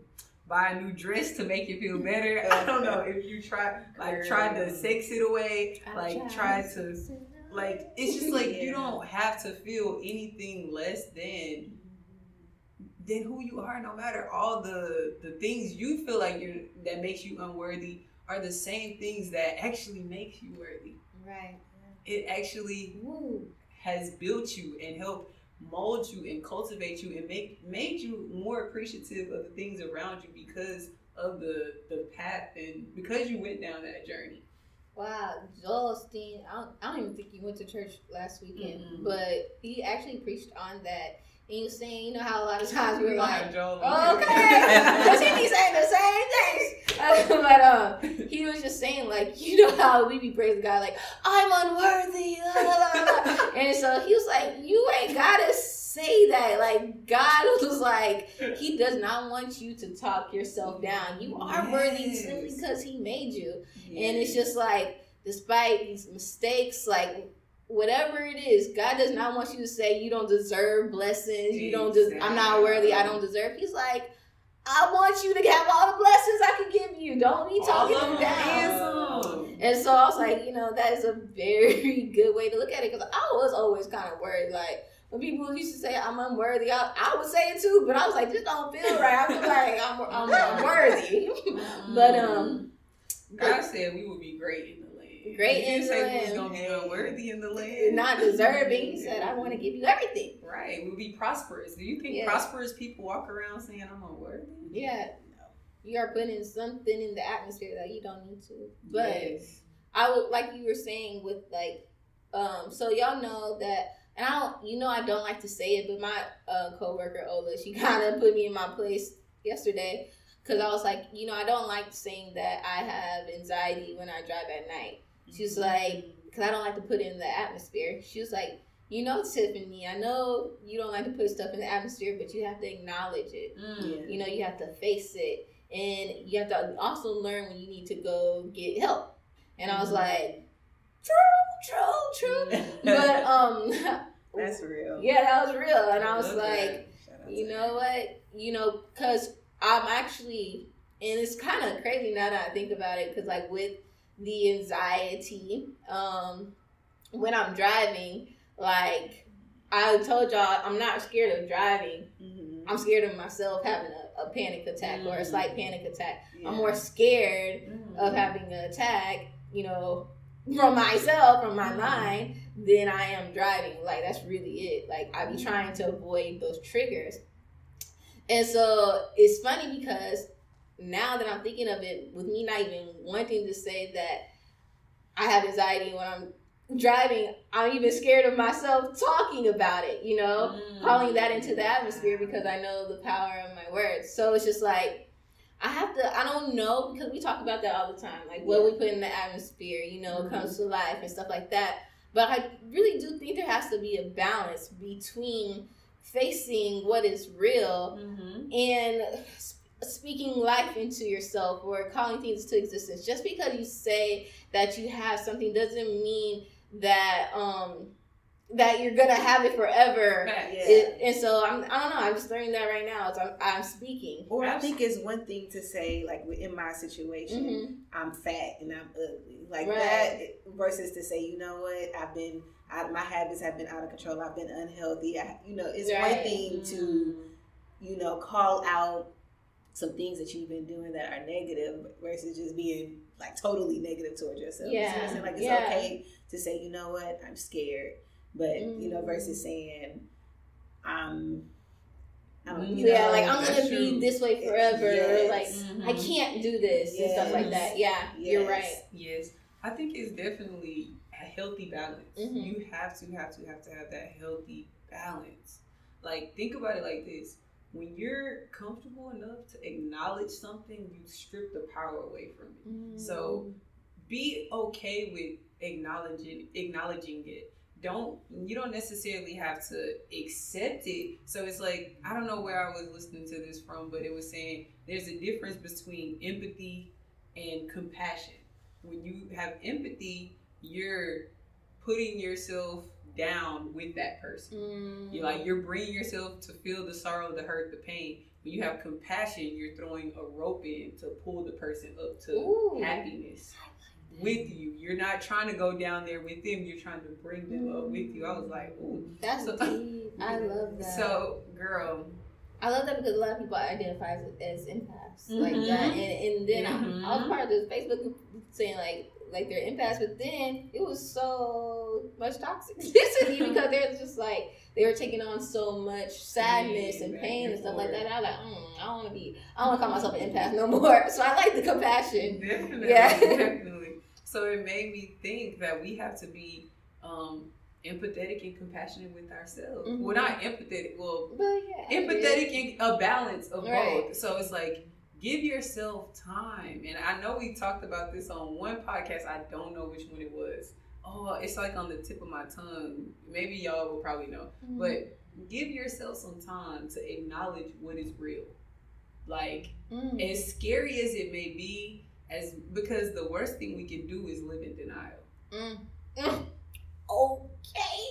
buy a new dress to make you feel better. [LAUGHS] I don't know if you try like try to sex it away, like try to like it's just like you don't have to feel anything less than than who you are no matter all the the things you feel like you're that makes you unworthy are the same things that actually makes you worthy right. it actually Woo. has built you and helped mold you and cultivate you and make made you more appreciative of the things around you because of the the path and because you went down that journey Wow, Joel Osteen. I don't, I don't even think he went to church last weekend, Mm-mm. but he actually preached on that. And he was saying, you know how a lot of times we're like, Oh, okay, [LAUGHS] because he be saying the same things. [LAUGHS] but um, he was just saying like, [LAUGHS] you know how we be praising God like, I'm unworthy, la, la, la, la. and so he was like, you ain't gotta say that. Like God was like, He does not want you to talk yourself down. You are worthy simply because He made you. And it's just like, despite these mistakes, like whatever it is, God does not want you to say you don't deserve blessings. You don't. Des- I'm not worthy. I don't deserve. He's like, I want you to have all the blessings I can give you. Don't be talking them down. And so I was like, you know, that is a very [LAUGHS] good way to look at it because I was always kind of worried, like. When people used to say I'm unworthy, I, I would say it too, but I was like, this don't feel right. I was like I'm, I'm, [LAUGHS] I'm worthy. [LAUGHS] but um, God said we would be great land. Great He in the land. was gonna be unworthy in the land. not deserving. He said, I want to give you everything. Right, we'll be prosperous. Do you think Yeah. prosperous people walk around saying I'm unworthy? Yeah. no. You are putting something in the atmosphere that you don't need to. But Yes. I would, like you were saying, with like, um, so y'all know that, and I don't, you know, I don't like to say it, but my uh, coworker Ola, she [LAUGHS] kind of put me in my place yesterday because I was like, you know, I don't like saying that I have anxiety when I drive at night. She's like, because I don't like to put it in the atmosphere. She was like, you know, Tiffany, I know you don't like to put stuff in the atmosphere, but you have to acknowledge it. Mm. You know, you have to face it. And you have to also learn when you need to go get help. And I was Mhm. like, true, true, true. [LAUGHS] But um [LAUGHS] That's real. yeah, that was real. And I was love like, that. Shout out you know what? You know, because I'm actually, and it's kind of crazy now that I think about it, because like with the anxiety, um, when I'm driving, like I told y'all, I'm not scared of driving. Mhm. I'm scared of myself having a, a panic attack or a Mm. slight panic attack. Yeah. I'm more scared Mm. of having an attack, you know, from myself, from my mind, than I am driving. Like that's really it. Like I be trying to avoid those triggers. And so it's funny because now that I'm thinking of it, with me not even wanting to say that I have anxiety when I'm driving, I'm even scared of myself talking about it, you know? Mm. calling that into the atmosphere because I know the power of my words. So it's just like I have to. I don't know because we talk about that all the time, like what we put in the atmosphere, you know, comes to life and stuff like that. But I really do think there has to be a balance between facing what is real Mhm. and speaking life into yourself or calling things to existence. Just because you say that you have something doesn't mean that um that you're gonna have it forever. Yeah. It- and so I'm, I don't know. I'm just learning that right now as I'm, I'm speaking. Or I think it's one thing to say, like in my situation, Mhm. I'm fat and I'm ugly, like Right. that, versus to say, you know what, I've been, I, my habits have been out of control. I've been unhealthy. I, you know, it's one Right. thing to, you know, call out some things that you've been doing that are negative versus just being like totally negative towards yourself. You see what I'm Yeah. saying? Like it's Yeah. okay to say, you know what, I'm scared, but you know, Mm. versus saying, I'm. I don't, Mm. you yeah, know, like I'm gonna be this way forever. Yes. Like Mhm. I can't do this and stuff like that. Yeah, you're right. Yes, I think it's definitely a healthy balance. Mhm. You have to, have to, have to have that healthy balance. Like, think about it like this: when you're comfortable enough to acknowledge something, you strip the power away from it. So, mm. be okay with acknowledging acknowledging it. Don't you don't necessarily have to accept it. So it's like I don't know where I was listening to this from, but it was saying there's a difference between empathy and compassion. When you have empathy, you're putting yourself down with that person. Mm. You're like you're bringing yourself to feel the sorrow, the hurt, the pain. When you have compassion, you're throwing a rope in to pull the person up to Ooh. happiness with you. You're not trying to go down there with them. You're trying to bring them up with you. I was like, ooh. [LAUGHS] That's So- deep. I [LAUGHS] love that. So, girl, I love that because a lot of people identify as, as empaths like Mhm. that, and, and then Mhm. I, I was part of this Facebook saying like like they're empaths, but then it was so much toxicity [LAUGHS] because they're just like they were taking on so much sadness and pain and and stuff like that. I was like, mm, I don't want to be, I don't want to call myself an empath no more. [LAUGHS] So I like the compassion. definitely, Yeah. [LAUGHS] definitely. So it made me think that we have to be um, empathetic and compassionate with ourselves. Mhm. Well, not empathetic. Well, yeah, empathetic and a balance of Right. both. So it's like give yourself time. And I know we talked about this on one podcast. I don't know which one it was. Oh, it's like on the tip of my tongue. Maybe y'all will probably know. Mhm. But give yourself some time to acknowledge what is real. Like Mm. as scary as it may be, as because the worst thing we can do is live in denial. Mm. Mm. [LAUGHS] Okay.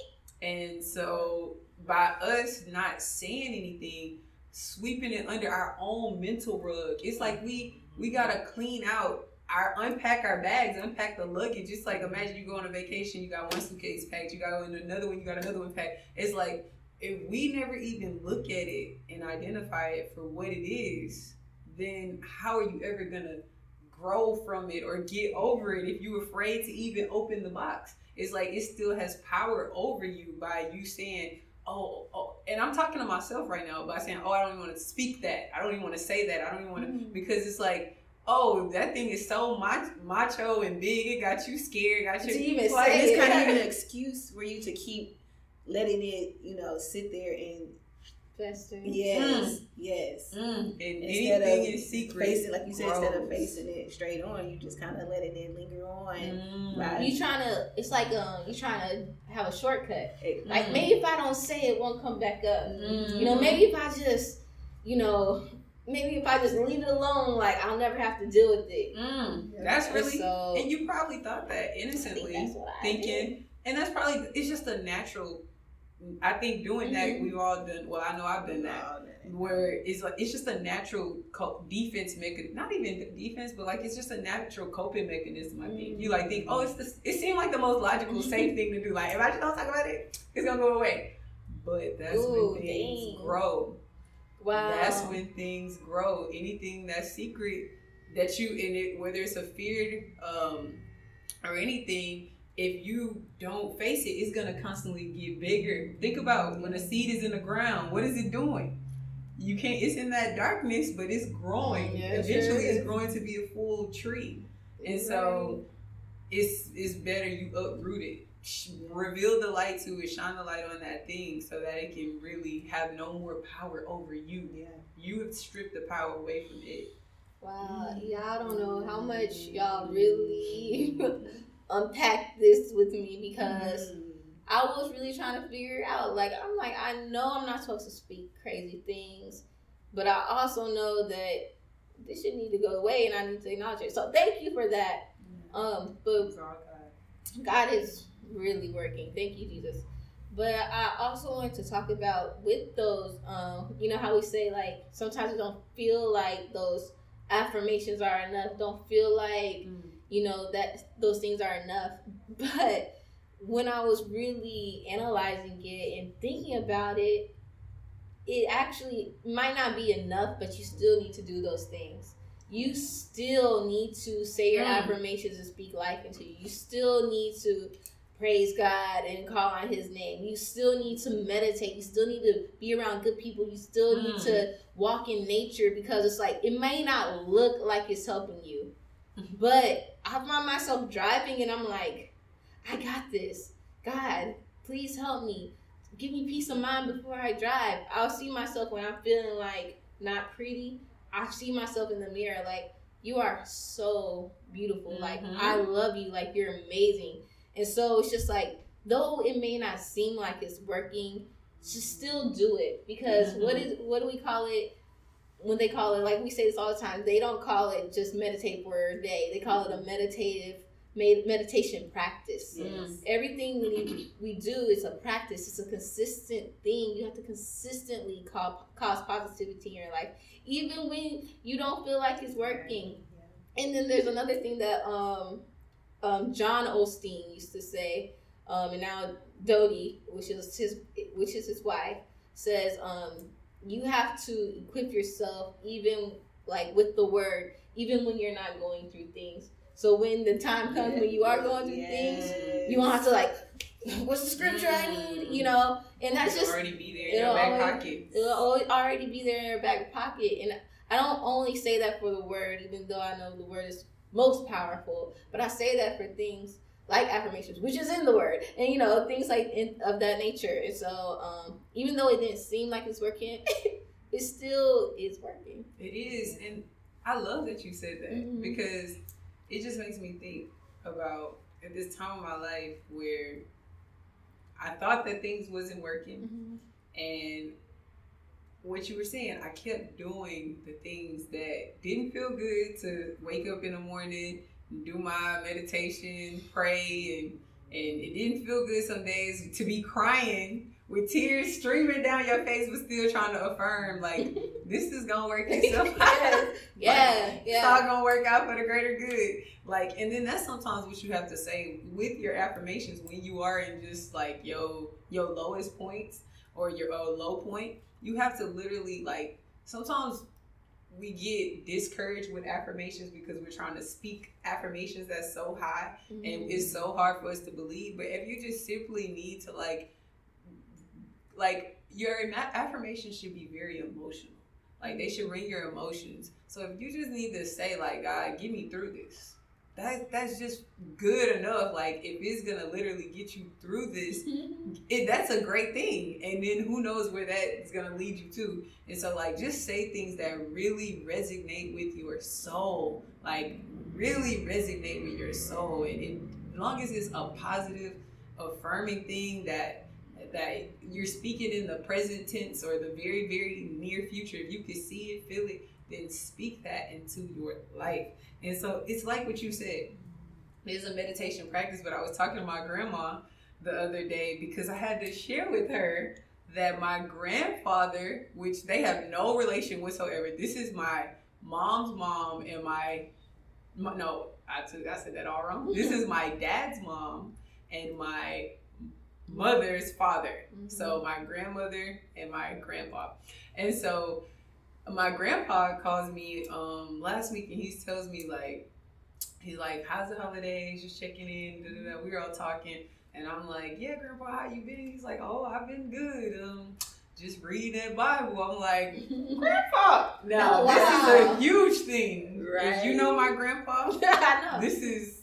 And so by us not saying anything, sweeping it under our own mental rug, it's like we we gotta clean out our unpack our bags, unpack the luggage. Just like imagine you go on a vacation, you got one suitcase packed, you got another one, you got another one packed. It's like if we never even look at it and identify it for what it is, then how are you ever gonna grow from it or get over it if you're afraid to even open the box? It's like it still has power over you by you saying, oh, oh, and I'm talking to myself right now by saying, oh, I don't even want to speak that. I don't even want to say that. I don't even want to, Mhm. because it's like, oh, that thing is so mach- macho and big. It got you scared. Got you. To even like, say it's it. kind of even an excuse for you to keep letting it, you know, sit there and Fester. yes, yes. Mm, and Instead anything of in secret. facing, like you said, instead of facing it straight on, you just kind of letting it linger on. Mm. Right. You trying to? It's like um, you trying to have a shortcut. It- Like Mhm. maybe if I don't say it, it won't come back up. Mhm. You know, maybe if I just, you know, maybe if I just leave it alone, like I'll never have to deal with it. Mm, that's really, so. and you probably thought that I think innocently. that's what I thinking, and that's probably it's just a natural. I think doing that Mhm. we've all done. Well, I know I've done that. That- Where it's like it's just a natural co- defense mechanism. Not even defense, but like it's just a natural coping mechanism. I think you like think, oh, it's the. It seemed like the most logical, safe thing to do. Like if I just don't talk about it, it's gonna go away. But that's Ooh, when things dang. grow. Wow. That's when things grow. Anything that's secret that you in it, whether it's a fear um, or anything, if you don't face it, it's gonna constantly get bigger. Think about when a seed is in the ground. What is it doing? You can't. It's in that darkness, but it's growing. Yeah, Eventually, sure it's growing to be a full tree. And so, it's it's better you uproot it. Reveal the light to it. Shine the light on that thing so that it can really have no more power over you. yeah. You have stripped the power away from it. Wow, y'all don't know how much y'all really [LAUGHS] unpacked this with me because Mm. I was really trying to figure it out. Like I'm like, I know I'm not supposed to speak crazy things, but I also know that this should need to go away and I need to acknowledge it. So thank you for that. Um, but God. God is really working. Thank you, Jesus. But I also wanted to talk about with those, um, you know how we say like sometimes we don't feel like those affirmations are enough. Don't feel like Mm. You know that those things are enough. [LAUGHS] But when I was really analyzing it and thinking about it, it actually might not be enough, but you still need to do those things. You still need to say your Mm. affirmations and speak life into you. You still need to praise God and call on His name. You still need to meditate. You still need to be around good people. You still need Mm. to walk in nature because it's like it may not look like it's helping you, but I find myself driving and I'm like, I got this. God, please help me. Give me peace of mind before I drive. I'll see myself when I'm feeling like not pretty. I see myself in the mirror like you are so beautiful. Like Mhm. I love you. Like you're amazing. And so it's just like though it may not seem like it's working, just still do it because what is what do we call it? When they call it like we say this all the time they don't call it just meditate for a day. They call it a meditative med- meditation practice. Yes. everything we, we do is a practice. It's a consistent thing. You have to consistently call, cause positivity in your life even when you don't feel like it's working. And then there's another thing that um, um, John Osteen used to say, um, and now Dodie, which is his, which is his wife, says, um, you have to equip yourself even like with the word, even when you're not going through things. So when the time comes when you are going through things, you won't have to like, [LAUGHS] what's the scripture I need, mm-hmm. you know? And that's It'll just already be there in your back always- pocket. it'll always already be there in your back pocket. And I don't only say that for the word, even though I know the word is most powerful, but I say that for things like affirmations, which is in the word, and you know things like in, of that nature. And so, um, even though it didn't seem like it's working, [LAUGHS] it still is working. It is, and I love that you said that Mhm. because it just makes me think about at this time of my life where I thought that things wasn't working, and what you were saying, I kept doing the things that didn't feel good to wake up in the morning, do my meditation, pray, and and it didn't feel good some days to be crying with tears streaming down your face, but still trying to affirm like [LAUGHS] this is gonna work [LAUGHS] itself out. Yes. [LAUGHS] Yeah, It's yeah. all gonna work out for the greater good. Like, and then that's sometimes what you have to say with your affirmations when you are in just like your your lowest points or your uh, low point. You have to literally like sometimes we get discouraged with affirmations because we're trying to speak affirmations that's so high and mm-hmm. it's so hard for us to believe. But if you just simply need to like, like your affirmation should be very emotional. Like they should ring your emotions. So if you just need to say like, God, get me through this. That that's just good enough. Like if it's gonna literally get you through this, [LAUGHS] it that's a great thing. And then who knows where that is gonna lead you to. And so like just say things that really resonate with your soul. Like really resonate with your soul. And it, as long as it's a positive, affirming thing that that you're speaking in the present tense or the very, very near future, if you can see it, feel it, then speak that into your life. And so it's like what you said. There's a meditation practice, but I was talking to my grandma the other day because I had to share with her that my grandfather, which they have no relation whatsoever, this is my mom's mom and my, my no, I took I said that all wrong. This is my dad's mom and my mother's father. So mm-hmm. my grandmother and my grandpa. And so my grandpa calls me um last week and he tells me like he's like, How's the holidays? Just checking in, da, da, da. we were all talking and I'm like, Yeah, grandpa, how you been? He's like, Oh, I've been good. Um just read that Bible. I'm like, [LAUGHS] Grandpa. Now this is a huge thing. If you know my grandpa, [LAUGHS] I know. this is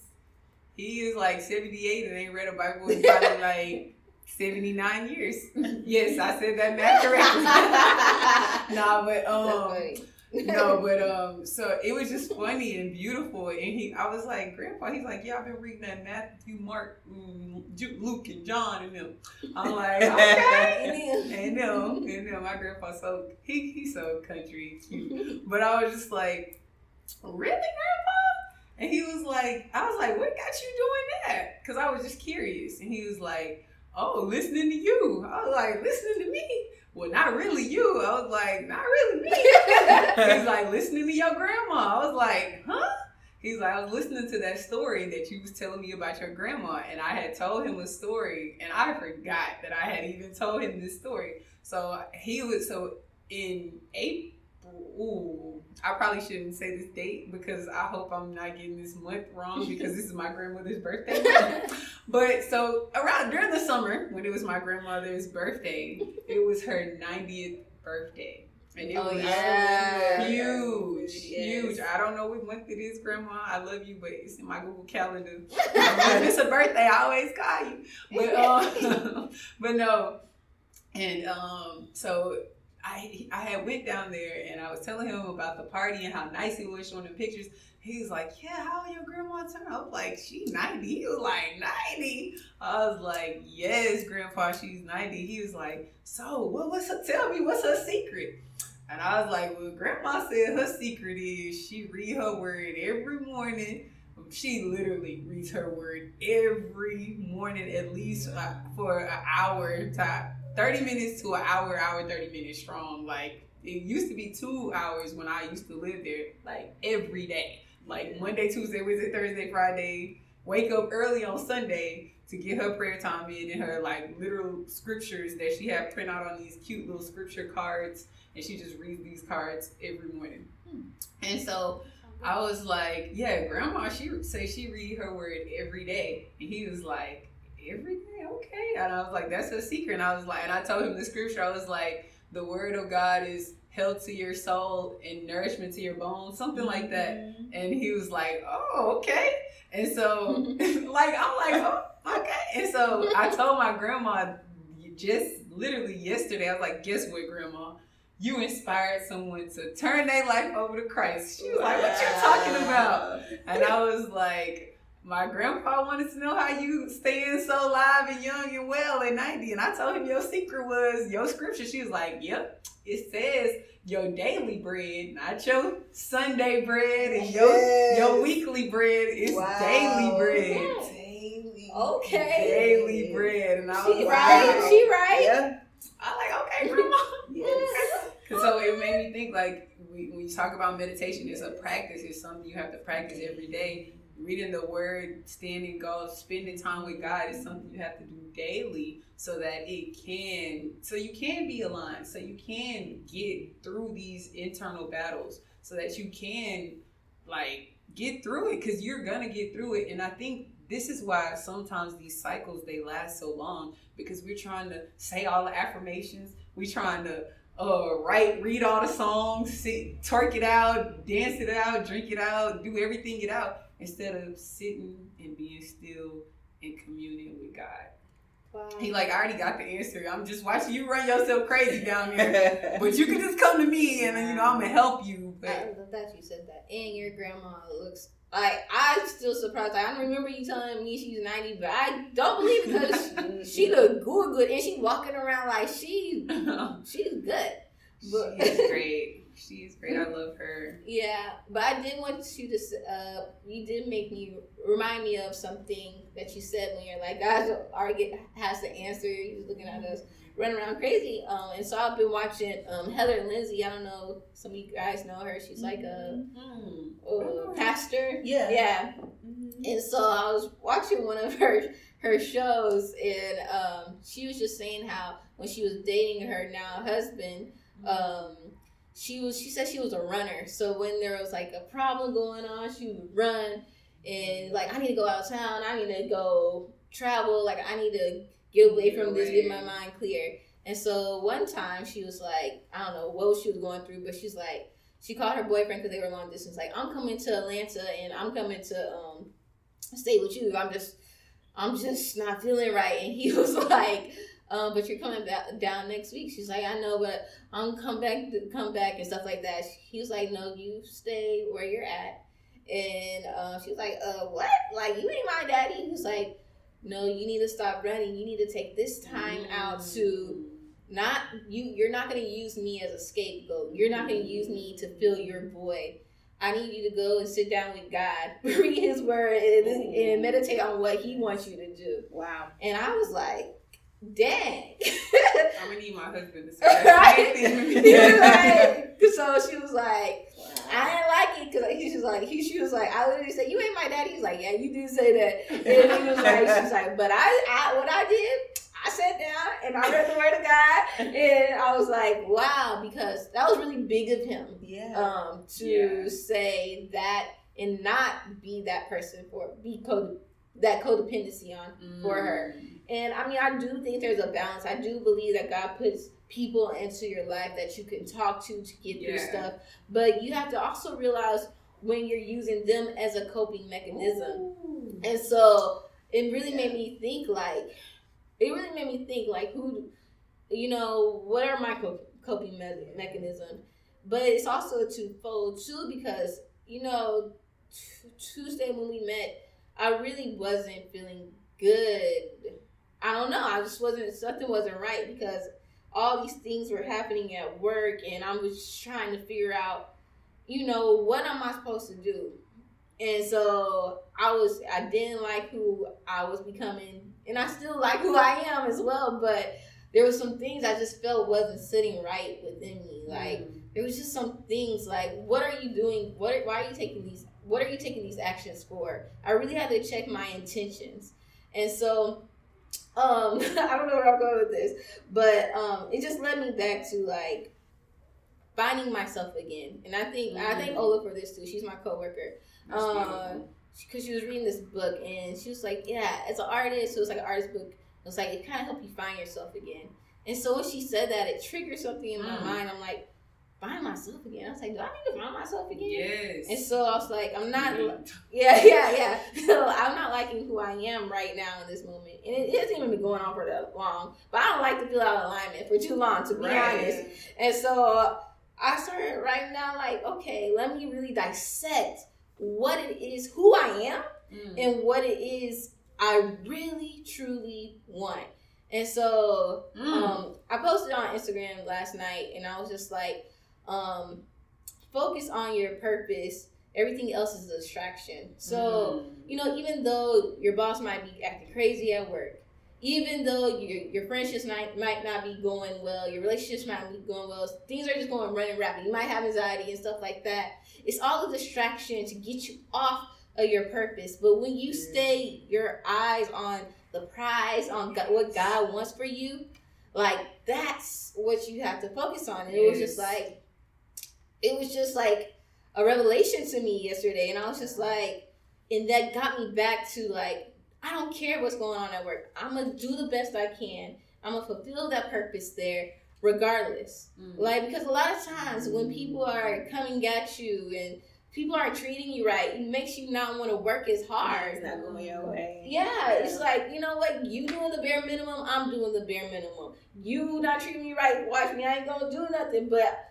he is like 78 and ain't read a Bible in probably like 79 years. [LAUGHS] Yes, I said that math correctly. [LAUGHS] nah, but um no, but um so it was just funny and beautiful and he I was like, Grandpa, he's like, Yeah, I've been reading that Matthew, Mark, mm, Luke and John and them. I'm like, [LAUGHS] okay. and them, and them, my grandpa so he he's so country cute. But I was just like, really, grandpa? And he was like, I was like, what got you doing that? Because I was just curious. And he was like, oh, listening to you. I was like, listening to me? Well, not really you. I was like, not really me. [LAUGHS] He's like, listening to your grandma. I was like, huh? He's like, I was listening to that story that you was telling me about your grandma, and I had told him a story, and I forgot that I had even told him this story. So he was so in April. Ooh, I probably shouldn't say this date because I hope I'm not getting this month wrong because this is my grandmother's birthday. [LAUGHS] but so around during the summer when it was my grandmother's birthday, it was her 90th birthday. And it Oh, was yeah. huge, Yes. huge. I don't know what month it is, Grandma. I love you, but it's in my Google Calendar. [LAUGHS] if it's a birthday, I always call you. But [LAUGHS] um, but no, and um, so I I had went down there and I was telling him about the party and how nice he was, showing the pictures. He was like, "Yeah, how old your grandma turn?" I was like, "She 90." He was like, "90." I was like, "Yes, Grandpa, she's 90." He was like, "So what? was her? Tell me what's her secret?" And I was like, "Well, Grandma said her secret is she read her word every morning." She literally reads her word every morning, at least uh, for an hour, to 30 minutes to an hour, hour, 30 minutes strong. Like, it used to be two hours when I used to live there, like every day. Like Monday, Tuesday, Wednesday, Thursday, Friday. Wake up early on Sunday to get her prayer time in and her like literal scriptures that she had print out on these cute little scripture cards. And she just reads these cards every morning. Hmm. And so I was like, yeah, grandma, she say she read her word every day. And he was like, every day? Okay. And I was like, that's a secret. And I was like, and I told him the scripture. I was like, the word of God is health to your soul and nourishment to your bones, something like that. Mm-hmm. And he was like, oh, okay. And so, [LAUGHS] like, I'm like, oh, okay. And so I told my grandma just literally yesterday, I was like, guess what, grandma? You inspired someone to turn their life over to Christ. She was like, what you talking about? And I was like, my grandpa wanted to know how you staying so live and young and well at 90. And I told him your secret was your scripture. She was like, yep, it says your daily bread, not your Sunday bread, and your, Yes. your weekly bread is Wow. daily bread. Daily. Okay. Daily bread. And I was She like, right. She right. Yeah. I like, okay, grandma. [LAUGHS] Yes. Cause so it made me think like we, when you talk about meditation, it's a practice. It's something you have to practice every day. Reading the word, standing God, spending time with God is something you have to do daily so that it can, so you can be aligned, so you can get through these internal battles, so that you can like get through it because you're gonna get through it. And I think this is why sometimes these cycles they last so long because we're trying to say all the affirmations, we're trying to uh, write, read all the songs, sit, twerk it out, dance it out, drink it out, do everything it out, instead of sitting and being still and communing with God. Wow. He like, I already got the answer. I'm just watching you run yourself crazy down [LAUGHS] there. But you can just come to me and then you know I'm gonna help you. I love that you said that. And your grandma looks like I'm still surprised. Like, I don't remember you telling me she's 90, but I don't believe it because [LAUGHS] she look good, good, and she walking around like she she's good. But she's great. She's great. I love her. yeah, but I did want you to. s- Uh, you did make me remind me of something that you said when you're like, guys already get, has the answer. He's looking at us running around crazy. Um, and so I've been watching um Heather Lindsey. I don't know. Some of you guys know her. She's like a, Mm. a pastor. Yeah. Yeah. Mhm. And so I was watching one of her her shows, and um, she was just saying how when she was dating her now husband, um, she was she said she was a runner. So when there was like a problem going on, she would run and like I need to go out of town. I need to go travel. Like I need to get away from this, get my mind clear. And so one time she was like, I don't know what she was going through, but she's like, she called her boyfriend because they were long distance. Like I'm coming to Atlanta and I'm coming to um stay with you. I'm just I'm just not feeling right. And he [LAUGHS] was like, um, but you're coming back down next week. She's like, I know, but I'm come back to come back and stuff like that. He was like, No, you stay where you're at. And uh, she was like, Uh, what? Like you ain't my daddy. He was like, No, you need to stop running. You need to take this time out to not you you're not going to use me as a scapegoat you're not going to use me to fill your void i need you to go and sit down with god [LAUGHS] read his word and, and meditate on what he wants you to do Wow. and i was like dang. I'm gonna need my husband to [LAUGHS] say that right? same [LAUGHS] He thing. was like, so she was like, I didn't like it because he was like, he, she was like, I literally said, you ain't my daddy. He's like, yeah, you did say that. And he was like, she's like, but I, I, what I did, I sat down and I read the word of God, and I was like, wow, because that was really big of him, Yeah. um, to Yeah. say that and not be that person for be code that codependency on for her. And I mean, I do think there's a balance. I do believe that God puts people into your life that you can talk to to get through stuff. But you have to also realize when you're using them as a coping mechanism. Ooh. And so it really made me think like, it really made me think like, who, you know, what are my coping me- mechanisms? But it's also a twofold too because, you know, t- Tuesday when we met, I really wasn't feeling good. I don't know. I just wasn't, something wasn't right because all these things were happening at work and I was just trying to figure out, you know, what am I supposed to do? And so I was, I didn't like who I was becoming, and I still like who I am as well. But there was some things I just felt wasn't sitting right within me. Mm-hmm. Like there was just some things like, what are you doing? What? Why are you taking these? What are you taking these actions for? I really had to check my intentions, and so. Um, [LAUGHS] I don't know where I'm going with this, but um, it just led me back to like finding myself again. And I think I thank Mm. Ola for this too. She's my coworker That's uh, because she was reading this book and she was like, "Yeah, as an artist, so it's like an artist book. It was like it kind of helped you find yourself again." And so when she said that, it triggered something in my Mm. mind. I'm like, "Find myself again." I was like, "Do I need to find myself again?" Yes. And so I was like, "I'm not." Mhm. [LAUGHS] Yeah, yeah, yeah. [LAUGHS] So I'm not liking who I am right now in this moment, and it, hasn't even been going on for that long. But I don't like to feel out of alignment for too long, to be Right. honest. And so I started writing down, like, okay, let me really dissect what it is, who I am, Mm. and what it is I really, truly want. And so Mm. um, I posted on Instagram last night, and I was just like, um, focus on your purpose. Everything else is a distraction. So Mm. you know, even though your boss might be acting crazy at work, even though your your friendships might might not be going well, your relationships might not be going well, things are just going running rapid. You might have anxiety and stuff like that. It's all a distraction to get you off of your purpose. But when you Yes. stay your eyes on the prize, on God, what God wants for you, like that's what you have to focus on. And it was just like, it was just like a revelation to me yesterday, and I was just like, and that got me back to like, I don't care what's going on at work. I'm gonna do the best I can. I'm gonna fulfill that purpose there, regardless. Mm. Like because a lot of times when people are coming at you and people aren't treating you right, it makes you not want to work as hard. It's not going your way. Yeah, it's like you know what you doing the bare minimum, I'm doing the bare minimum. You not treating me right, watch me. I ain't gonna do nothing, but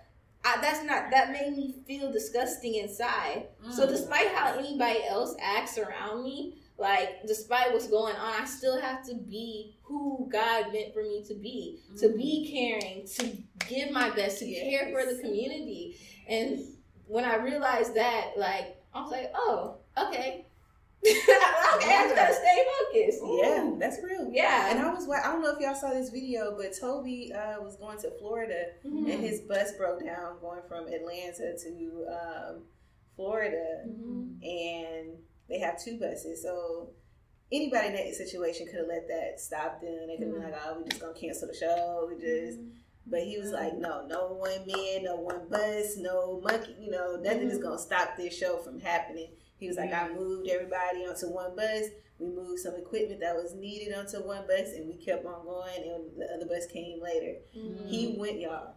I, that's not that made me feel disgusting inside. So Mm. despite how anybody else acts around me, like despite what's going on, I still have to be who God meant for me to be. To be caring, to give my best, to care for the community. And when I realized that, like I was like, oh, okay. [LAUGHS] okay, I just gotta stay focused. Yeah, that's real. Yeah. And I was, wa- I don't know if y'all saw this video, but Toby uh, was going to Florida Mhm. and his bus broke down going from Atlanta to um, Florida. Mhm. and they have two buses. So anybody in that situation could have let that stop them. They could have been like, "Oh, we just gonna cancel the show." We just. But he was like, "No, no one man, no one bus, no monkey. You know, nothing is Mhm. gonna stop this show from happening." He was like, "I moved everybody onto one bus. We moved some equipment that was needed onto one bus, and we kept on going. And the other bus came later. Mhm. He went, y'all.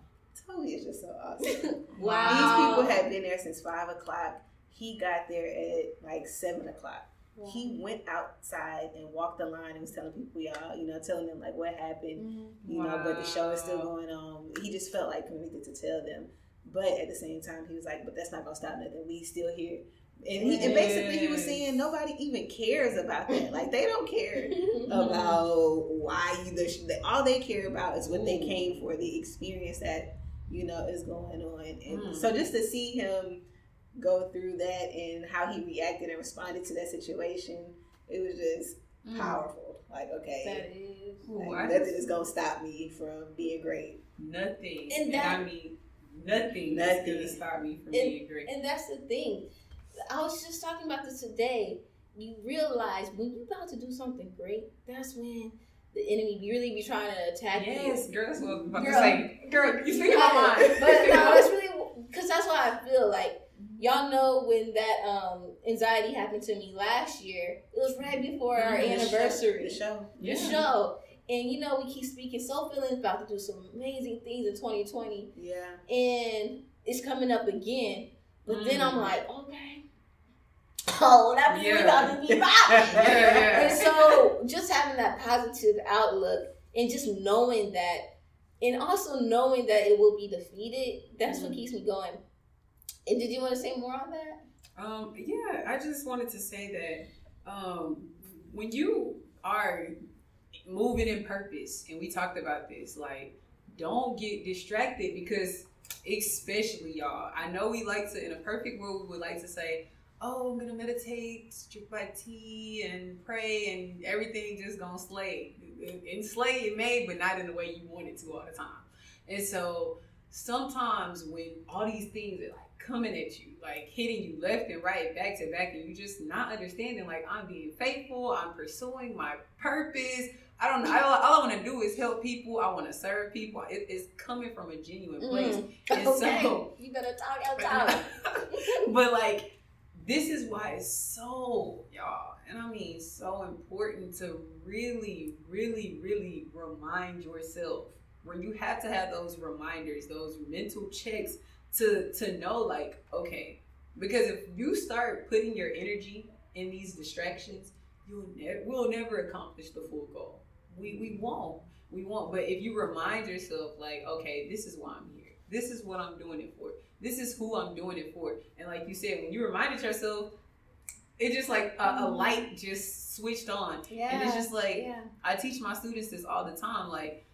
Toby is just so awesome." wow. [LAUGHS] These people had been there since five o'clock. He got there at like seven o'clock. He went outside and walked the line and was telling people, y'all, you know, telling them like what happened, Mhm. you know, but the show is still going on. He just felt like convicted to tell them. But at the same time, he was like, but that's not gonna stop nothing. We still here. And he and basically he was saying nobody even cares about that. Like they don't care [LAUGHS] Mm-hmm. about why you the, the all they care about is what they came for the experience that you know is going on and Mm. so just to see him go through that and how he reacted and responded to that situation it was just Mm. powerful Like, okay, That is. Like, nothing just- is gonna stop me from being great. Nothing. And And, I mean, nothing, Nothing. is gonna stop me from And- being great. And that's the thing. I was just talking about this today. You realize when you're about to do something great, that's when the enemy really be trying to attack you. yes, girl, that's what I was about Girl. to say. Girl, you speak my mind. But no, [LAUGHS] that's really because that's why I feel like y'all know when that um anxiety happened to me last year. It was right before our Mhm. The show- anniversary. The show. The Yeah. show. And you know, we keep speaking Soul Filling's about to do some amazing things in 2020 Yeah. and it's coming up again. But then I'm Mm. like, okay. Oh, that means we Yeah. about to be. [LAUGHS] Yeah. And so just having that positive outlook and just knowing that and also knowing that it will be defeated, that's what Mhm. keeps me going. And did you want to say more on that? Um, yeah, I just wanted to say that um, when you are moving in purpose, and we talked about this, like, don't get distracted because, especially y'all, I know we like to, in a perfect world, we would like to say, oh, I'm gonna meditate, drink my tea, and pray, and everything just gonna slay. And slay it may, but not in the way you want it to all the time. And so sometimes when all these things are like coming at you, like hitting you left and right, back to back, and you just not understanding, like I'm being faithful, I'm pursuing my purpose. I don't know. All, all I want to do is help people. I want to serve people. It, it's coming from a genuine place. Mm. And okay. so- you better talk out loud. [LAUGHS] but like this is why it's so y'all and i mean so important to really really really remind yourself where you have to have those reminders those mental checks to to know like okay because if you start putting your energy in these distractions you'll never we'll never accomplish the full goal. We we won't we won't but if you remind yourself like okay this is why i'm here this is what i'm doing it for this is who I'm doing it for. And like you said, when you reminded yourself, it just like a, a light just switched on. Yeah. And it's just like yeah. I teach my students this all the time. Like,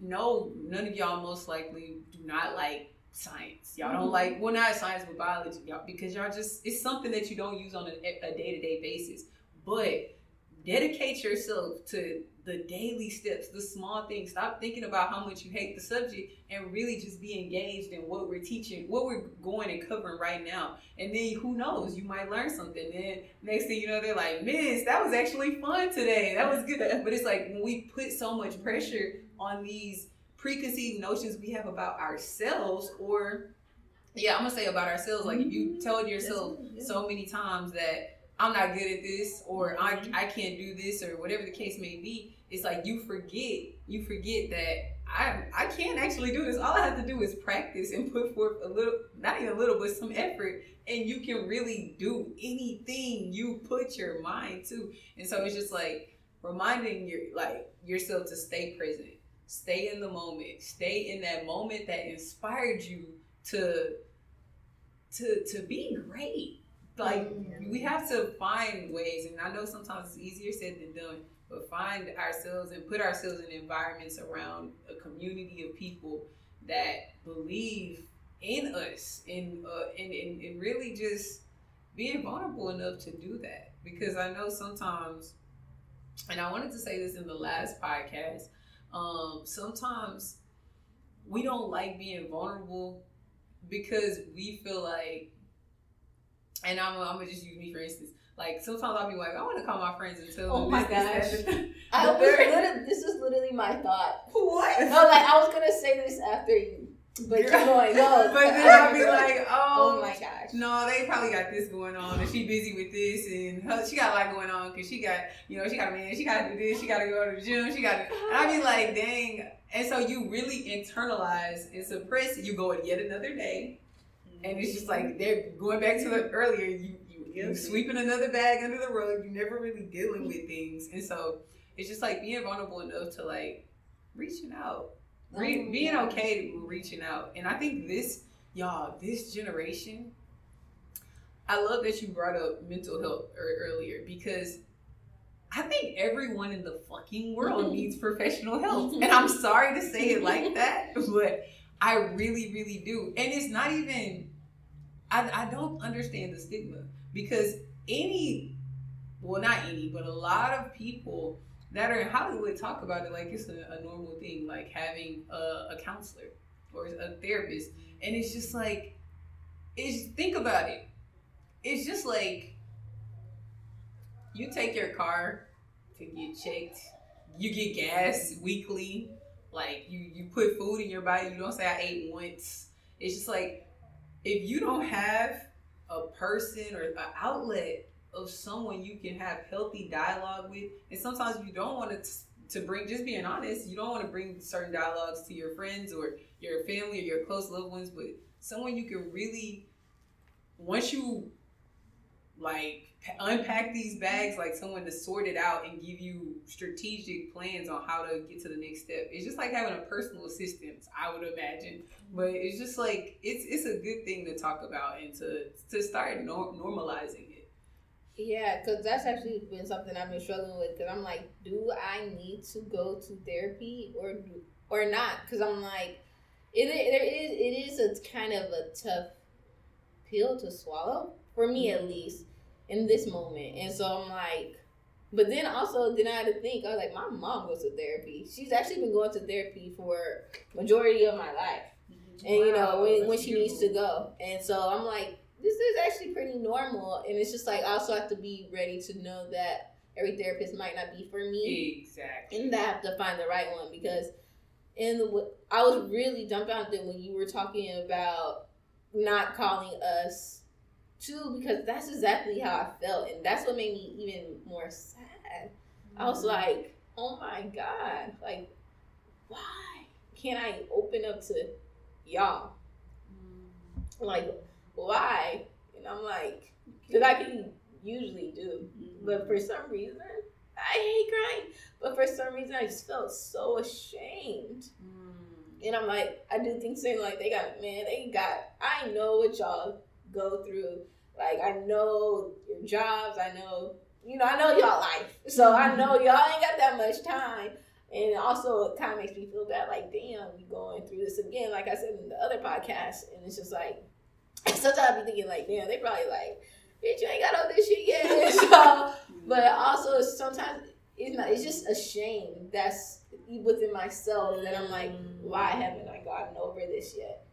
no, none of y'all most likely do not like science. Y'all don't Mhm. like well not science but biology, y'all because y'all just it's something that you don't use on a day to day basis. But dedicate yourself to the daily steps, the small things. Stop thinking about how much you hate the subject and really just be engaged in what we're teaching, what we're going and covering right now. And then who knows, you might learn something. Then next thing you know, they're like, Miss, that was actually fun today. That was good. [LAUGHS] But it's like when we put so much pressure on these preconceived notions we have about ourselves or yeah, I'm gonna say about ourselves. Like if you told yourself so many times that I'm not good at this or I, mm-hmm. I can't do this or whatever the case may be, it's like you forget you forget that I I can't actually do this. All I have to do is practice and put forth a little not even a little but some effort and you can really do anything you put your mind to. And so it's just like reminding your like yourself to stay present. Stay in the moment. Stay in that moment that inspired you to to to be great. Like we have to find ways, and I know sometimes it's easier said than done, but find ourselves and put ourselves in environments around a community of people that believe in us and uh, and, and and really just being vulnerable enough to do that. Because I know sometimes, and I wanted to say this in the last podcast, um, sometimes we don't like being vulnerable because we feel like and I'm, I'm gonna just use me for instance. Like sometimes I'll be like, I want to call my friends and tell Oh them my this, this, that. [LAUGHS] I was literally, this is literally my thought. [LAUGHS] what? No, like I was gonna say this after you, but keep going. Go. But then I'll be [LAUGHS] like, oh oh, my gosh. No, they probably got this going on, and she busy with this, and her, she got a lot going on because she got, you know, she got a man, she got to do this, she got to go to the gym, she got to, and I be like, dang, and so you really internalize and suppress it. You go yet another day, and it's just like they're going back to the earlier. You you, you sweeping another bag under the rug. You're never really dealing with things, and so it's just like being vulnerable enough to like reaching out, Re- Oh, being okay with reaching out. And I think this y'all, this generation. I love that you brought up mental health er- earlier because I think everyone in the fucking world Mhm. needs professional help. And I'm sorry to say it like [LAUGHS] that, but I really, really do. And it's not even, I, I don't understand the stigma because any, well, not any, but a lot of people that are in Hollywood talk about it like it's a, a normal thing, like having a, a counselor or a therapist, and it's just like, it's think about it. It's just like you take your car to get checked, you get gas weekly, like you you put food in your body. You don't say I ate once. It's just like if you don't have a person or an outlet of someone you can have healthy dialogue with, and sometimes you don't want to to bring just being honest, you don't want to bring certain dialogues to your friends or your family or your close loved ones, but someone you can really once you like unpack these bags like someone to sort it out and give you strategic plans on how to get to the next step. It's just like having a personal assistant, I would imagine. But it's just like it's it's a good thing to talk about and to to start no, normalizing it. Yeah, because that's actually been something I've been struggling with. Because I'm like, do I need to go to therapy or or not? Because I'm like, it there is it is a kind of a tough pill to swallow for me at mm-hmm. least in this moment. And so I'm like, but then also then I had to think. I was like, my mom goes to therapy. She's actually been going to therapy for majority of my life, and wow, you know when when she needs to go. And so I'm like, this is actually pretty normal. And it's just like I also have to be ready to know that every therapist might not be for me. Exactly. And I have to find the right one because in the I was really dumbfounded when you were talking about not calling us too because that's exactly how I felt, and that's what made me even more sad. I was mm-hmm. like, oh my god, like, why can't I open up to y'all? Mm-hmm. Like, why? And I'm like, because I can usually do, mm-hmm. but for some reason, I hate crying. But for some reason, I just felt so ashamed. Mm. And I'm like, I do think saying like they got man, they got. I know what y'all go through. Like I know your jobs. I know you know I know y'all life. So I mm-hmm. know y'all ain't got that much time. And also, it kind of makes me feel bad. Like, damn, you going through this again. Like I said in the other podcast, and it's just like [LAUGHS] sometimes I be thinking like, damn, they probably like, bitch, you ain't got all this shit yet. [LAUGHS] so, mm-hmm. but also sometimes it's not. It's just a shame that's within myself that I'm like, why mm-hmm. haven't I gotten over this yet?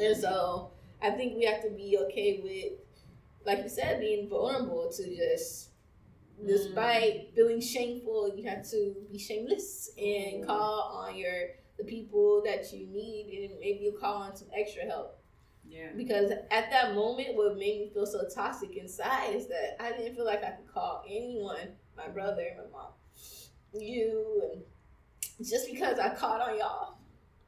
And so I think we have to be okay with like you said, being vulnerable to just, despite mm. feeling shameful, you have to be shameless and mm. call on your the people that you need, and maybe you call on some extra help. Yeah. Because at that moment, what made me feel so toxic inside is that I didn't feel like I could call anyone, my brother, my mom, you, and just because I called on y'all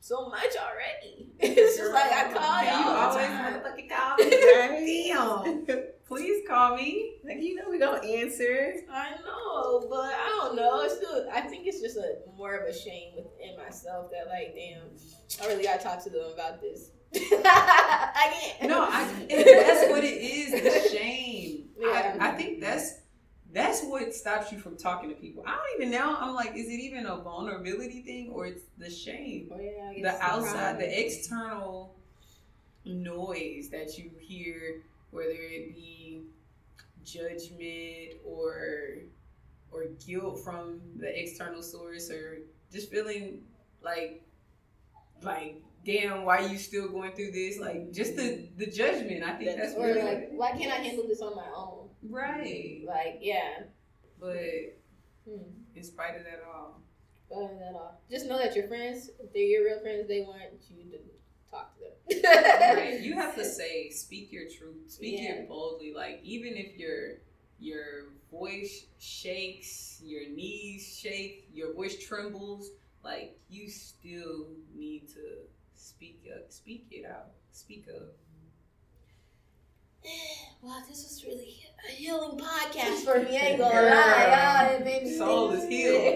so much already. [LAUGHS] it's just like I call you. You always motherfucking call me. Damn. [LAUGHS] Please call me. Like you know we gonna answer. I know, but I don't know. It's still I think it's just a more of a shame within myself that like, damn, I really gotta talk to them about this. [LAUGHS] I can't. No, I, that's what it is. The shame. Yeah. I, I think that's that's what stops you from talking to people. I don't even know. I'm like, is it even a vulnerability thing or it's the shame? Oh, yeah, the outside, the external noise that you hear, whether it be judgment or or guilt from the external source or just feeling like like damn why are you still going through this like just the the judgment i think that's, that's where like why can't i handle this on my own Right. Like, yeah. But hmm. in spite of that all. In spite of that all. Just know that your friends, if they're your real friends, they want you to talk to them. right. You have to [LAUGHS] say, speak your truth. Speak yeah. it boldly. Like, even if your your voice shakes, your knees shake, your voice trembles, like you still need to speak up, speak it out, speak up. Wow, this was really a healing podcast for me. I ain't gonna lie, y'all. Soul is healed.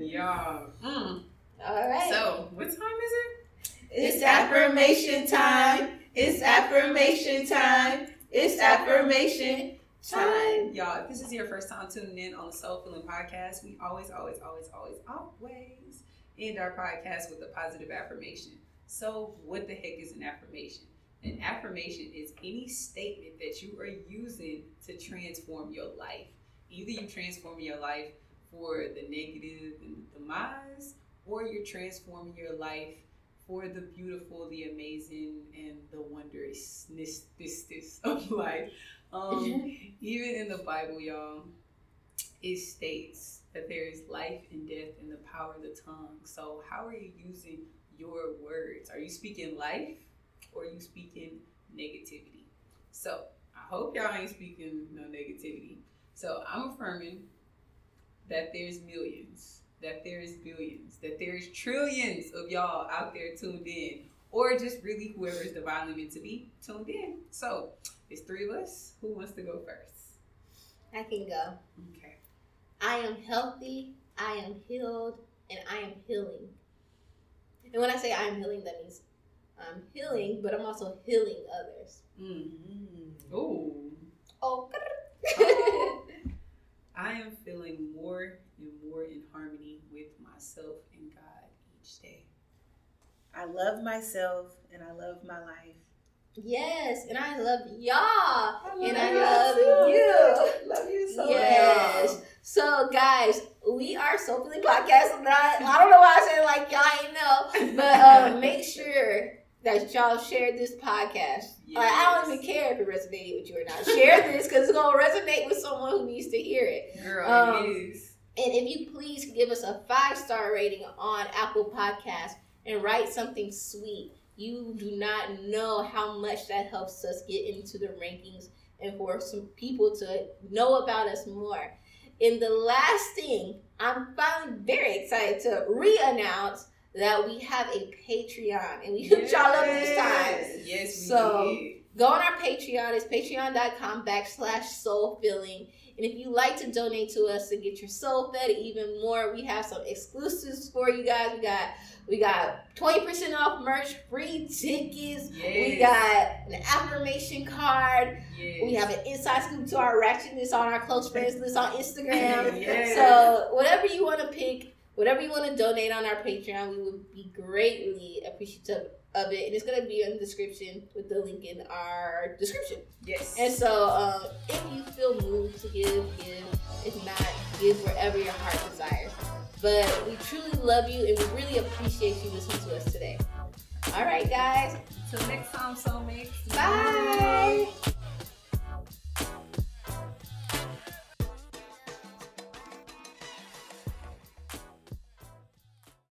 [LAUGHS] y'all. Mm. All right. So, what time is it? It's affirmation time. It's affirmation time. It's affirmation time. Y'all, if this is your first time tuning in on the Soul Filling Podcast, we always, always, always, always, always end our podcast with a positive affirmation. So, what the heck is an affirmation? An affirmation is any statement that you are using to transform your life. Either you transform your life for the negative and the demise, or you're transforming your life for the beautiful, the amazing, and the wondrousness [LAUGHS] of life. Um, [LAUGHS] even in the Bible, y'all, it states that there is life and death in the power of the tongue. So, how are you using your words? Are you speaking life or you speaking negativity? So, I hope y'all ain't speaking no negativity. So, I'm affirming that there's millions, that there's billions, that there's trillions of y'all out there tuned in, or just really whoever is divinely meant to be tuned in. So, it's three of us. Who wants to go first? I can go. Okay. I am healthy, I am healed, and I am healing. And when I say I am healing, that means I'm healing, but I'm also healing others. Mm. Ooh. Oh. Oh. [LAUGHS] I am feeling more and more in harmony with myself and God each day. I love myself and I love my life. Yes, and I love y'all, and I love too. you. [LAUGHS] Love you so Yes. much. So, guys, we are Soul Filling Podcast. Not, I don't know why I said like y'all ain't know, but uh, [LAUGHS] make sure that y'all share this podcast. Like, I don't even care if it resonated with you or not. Share [LAUGHS] this because it's gonna resonate with someone who needs to hear it. Girl, Um, it is. And if you please give us a five star rating on Apple Podcasts and write something sweet, you do not know how much that helps us get into the rankings and for some people to know about us more. And the last thing, I'm finally very excited to re announce that we have a Patreon and we hooked [LAUGHS] y'all up this time. Yes, we So- did. Go on our Patreon. It's patreon.com backslash soul filling. And if you like to donate to us and get your soul fed even more, we have some exclusives for you guys. We got we got 20% off merch, free tickets. We got an affirmation card. Yes. We have an inside scoop to our ratchetness on our close friends list on Instagram. [LAUGHS] Yes. So whatever you want to pick, whatever you want to donate on our Patreon, we would be greatly appreciative of it. And it's gonna be in the description with the link in our description. Yes. And so um, if you feel moved to give, give. If not, give wherever your heart desires. But we truly love you and we really appreciate you listening to us today. All right, guys. Till next time, soulmates. Bye.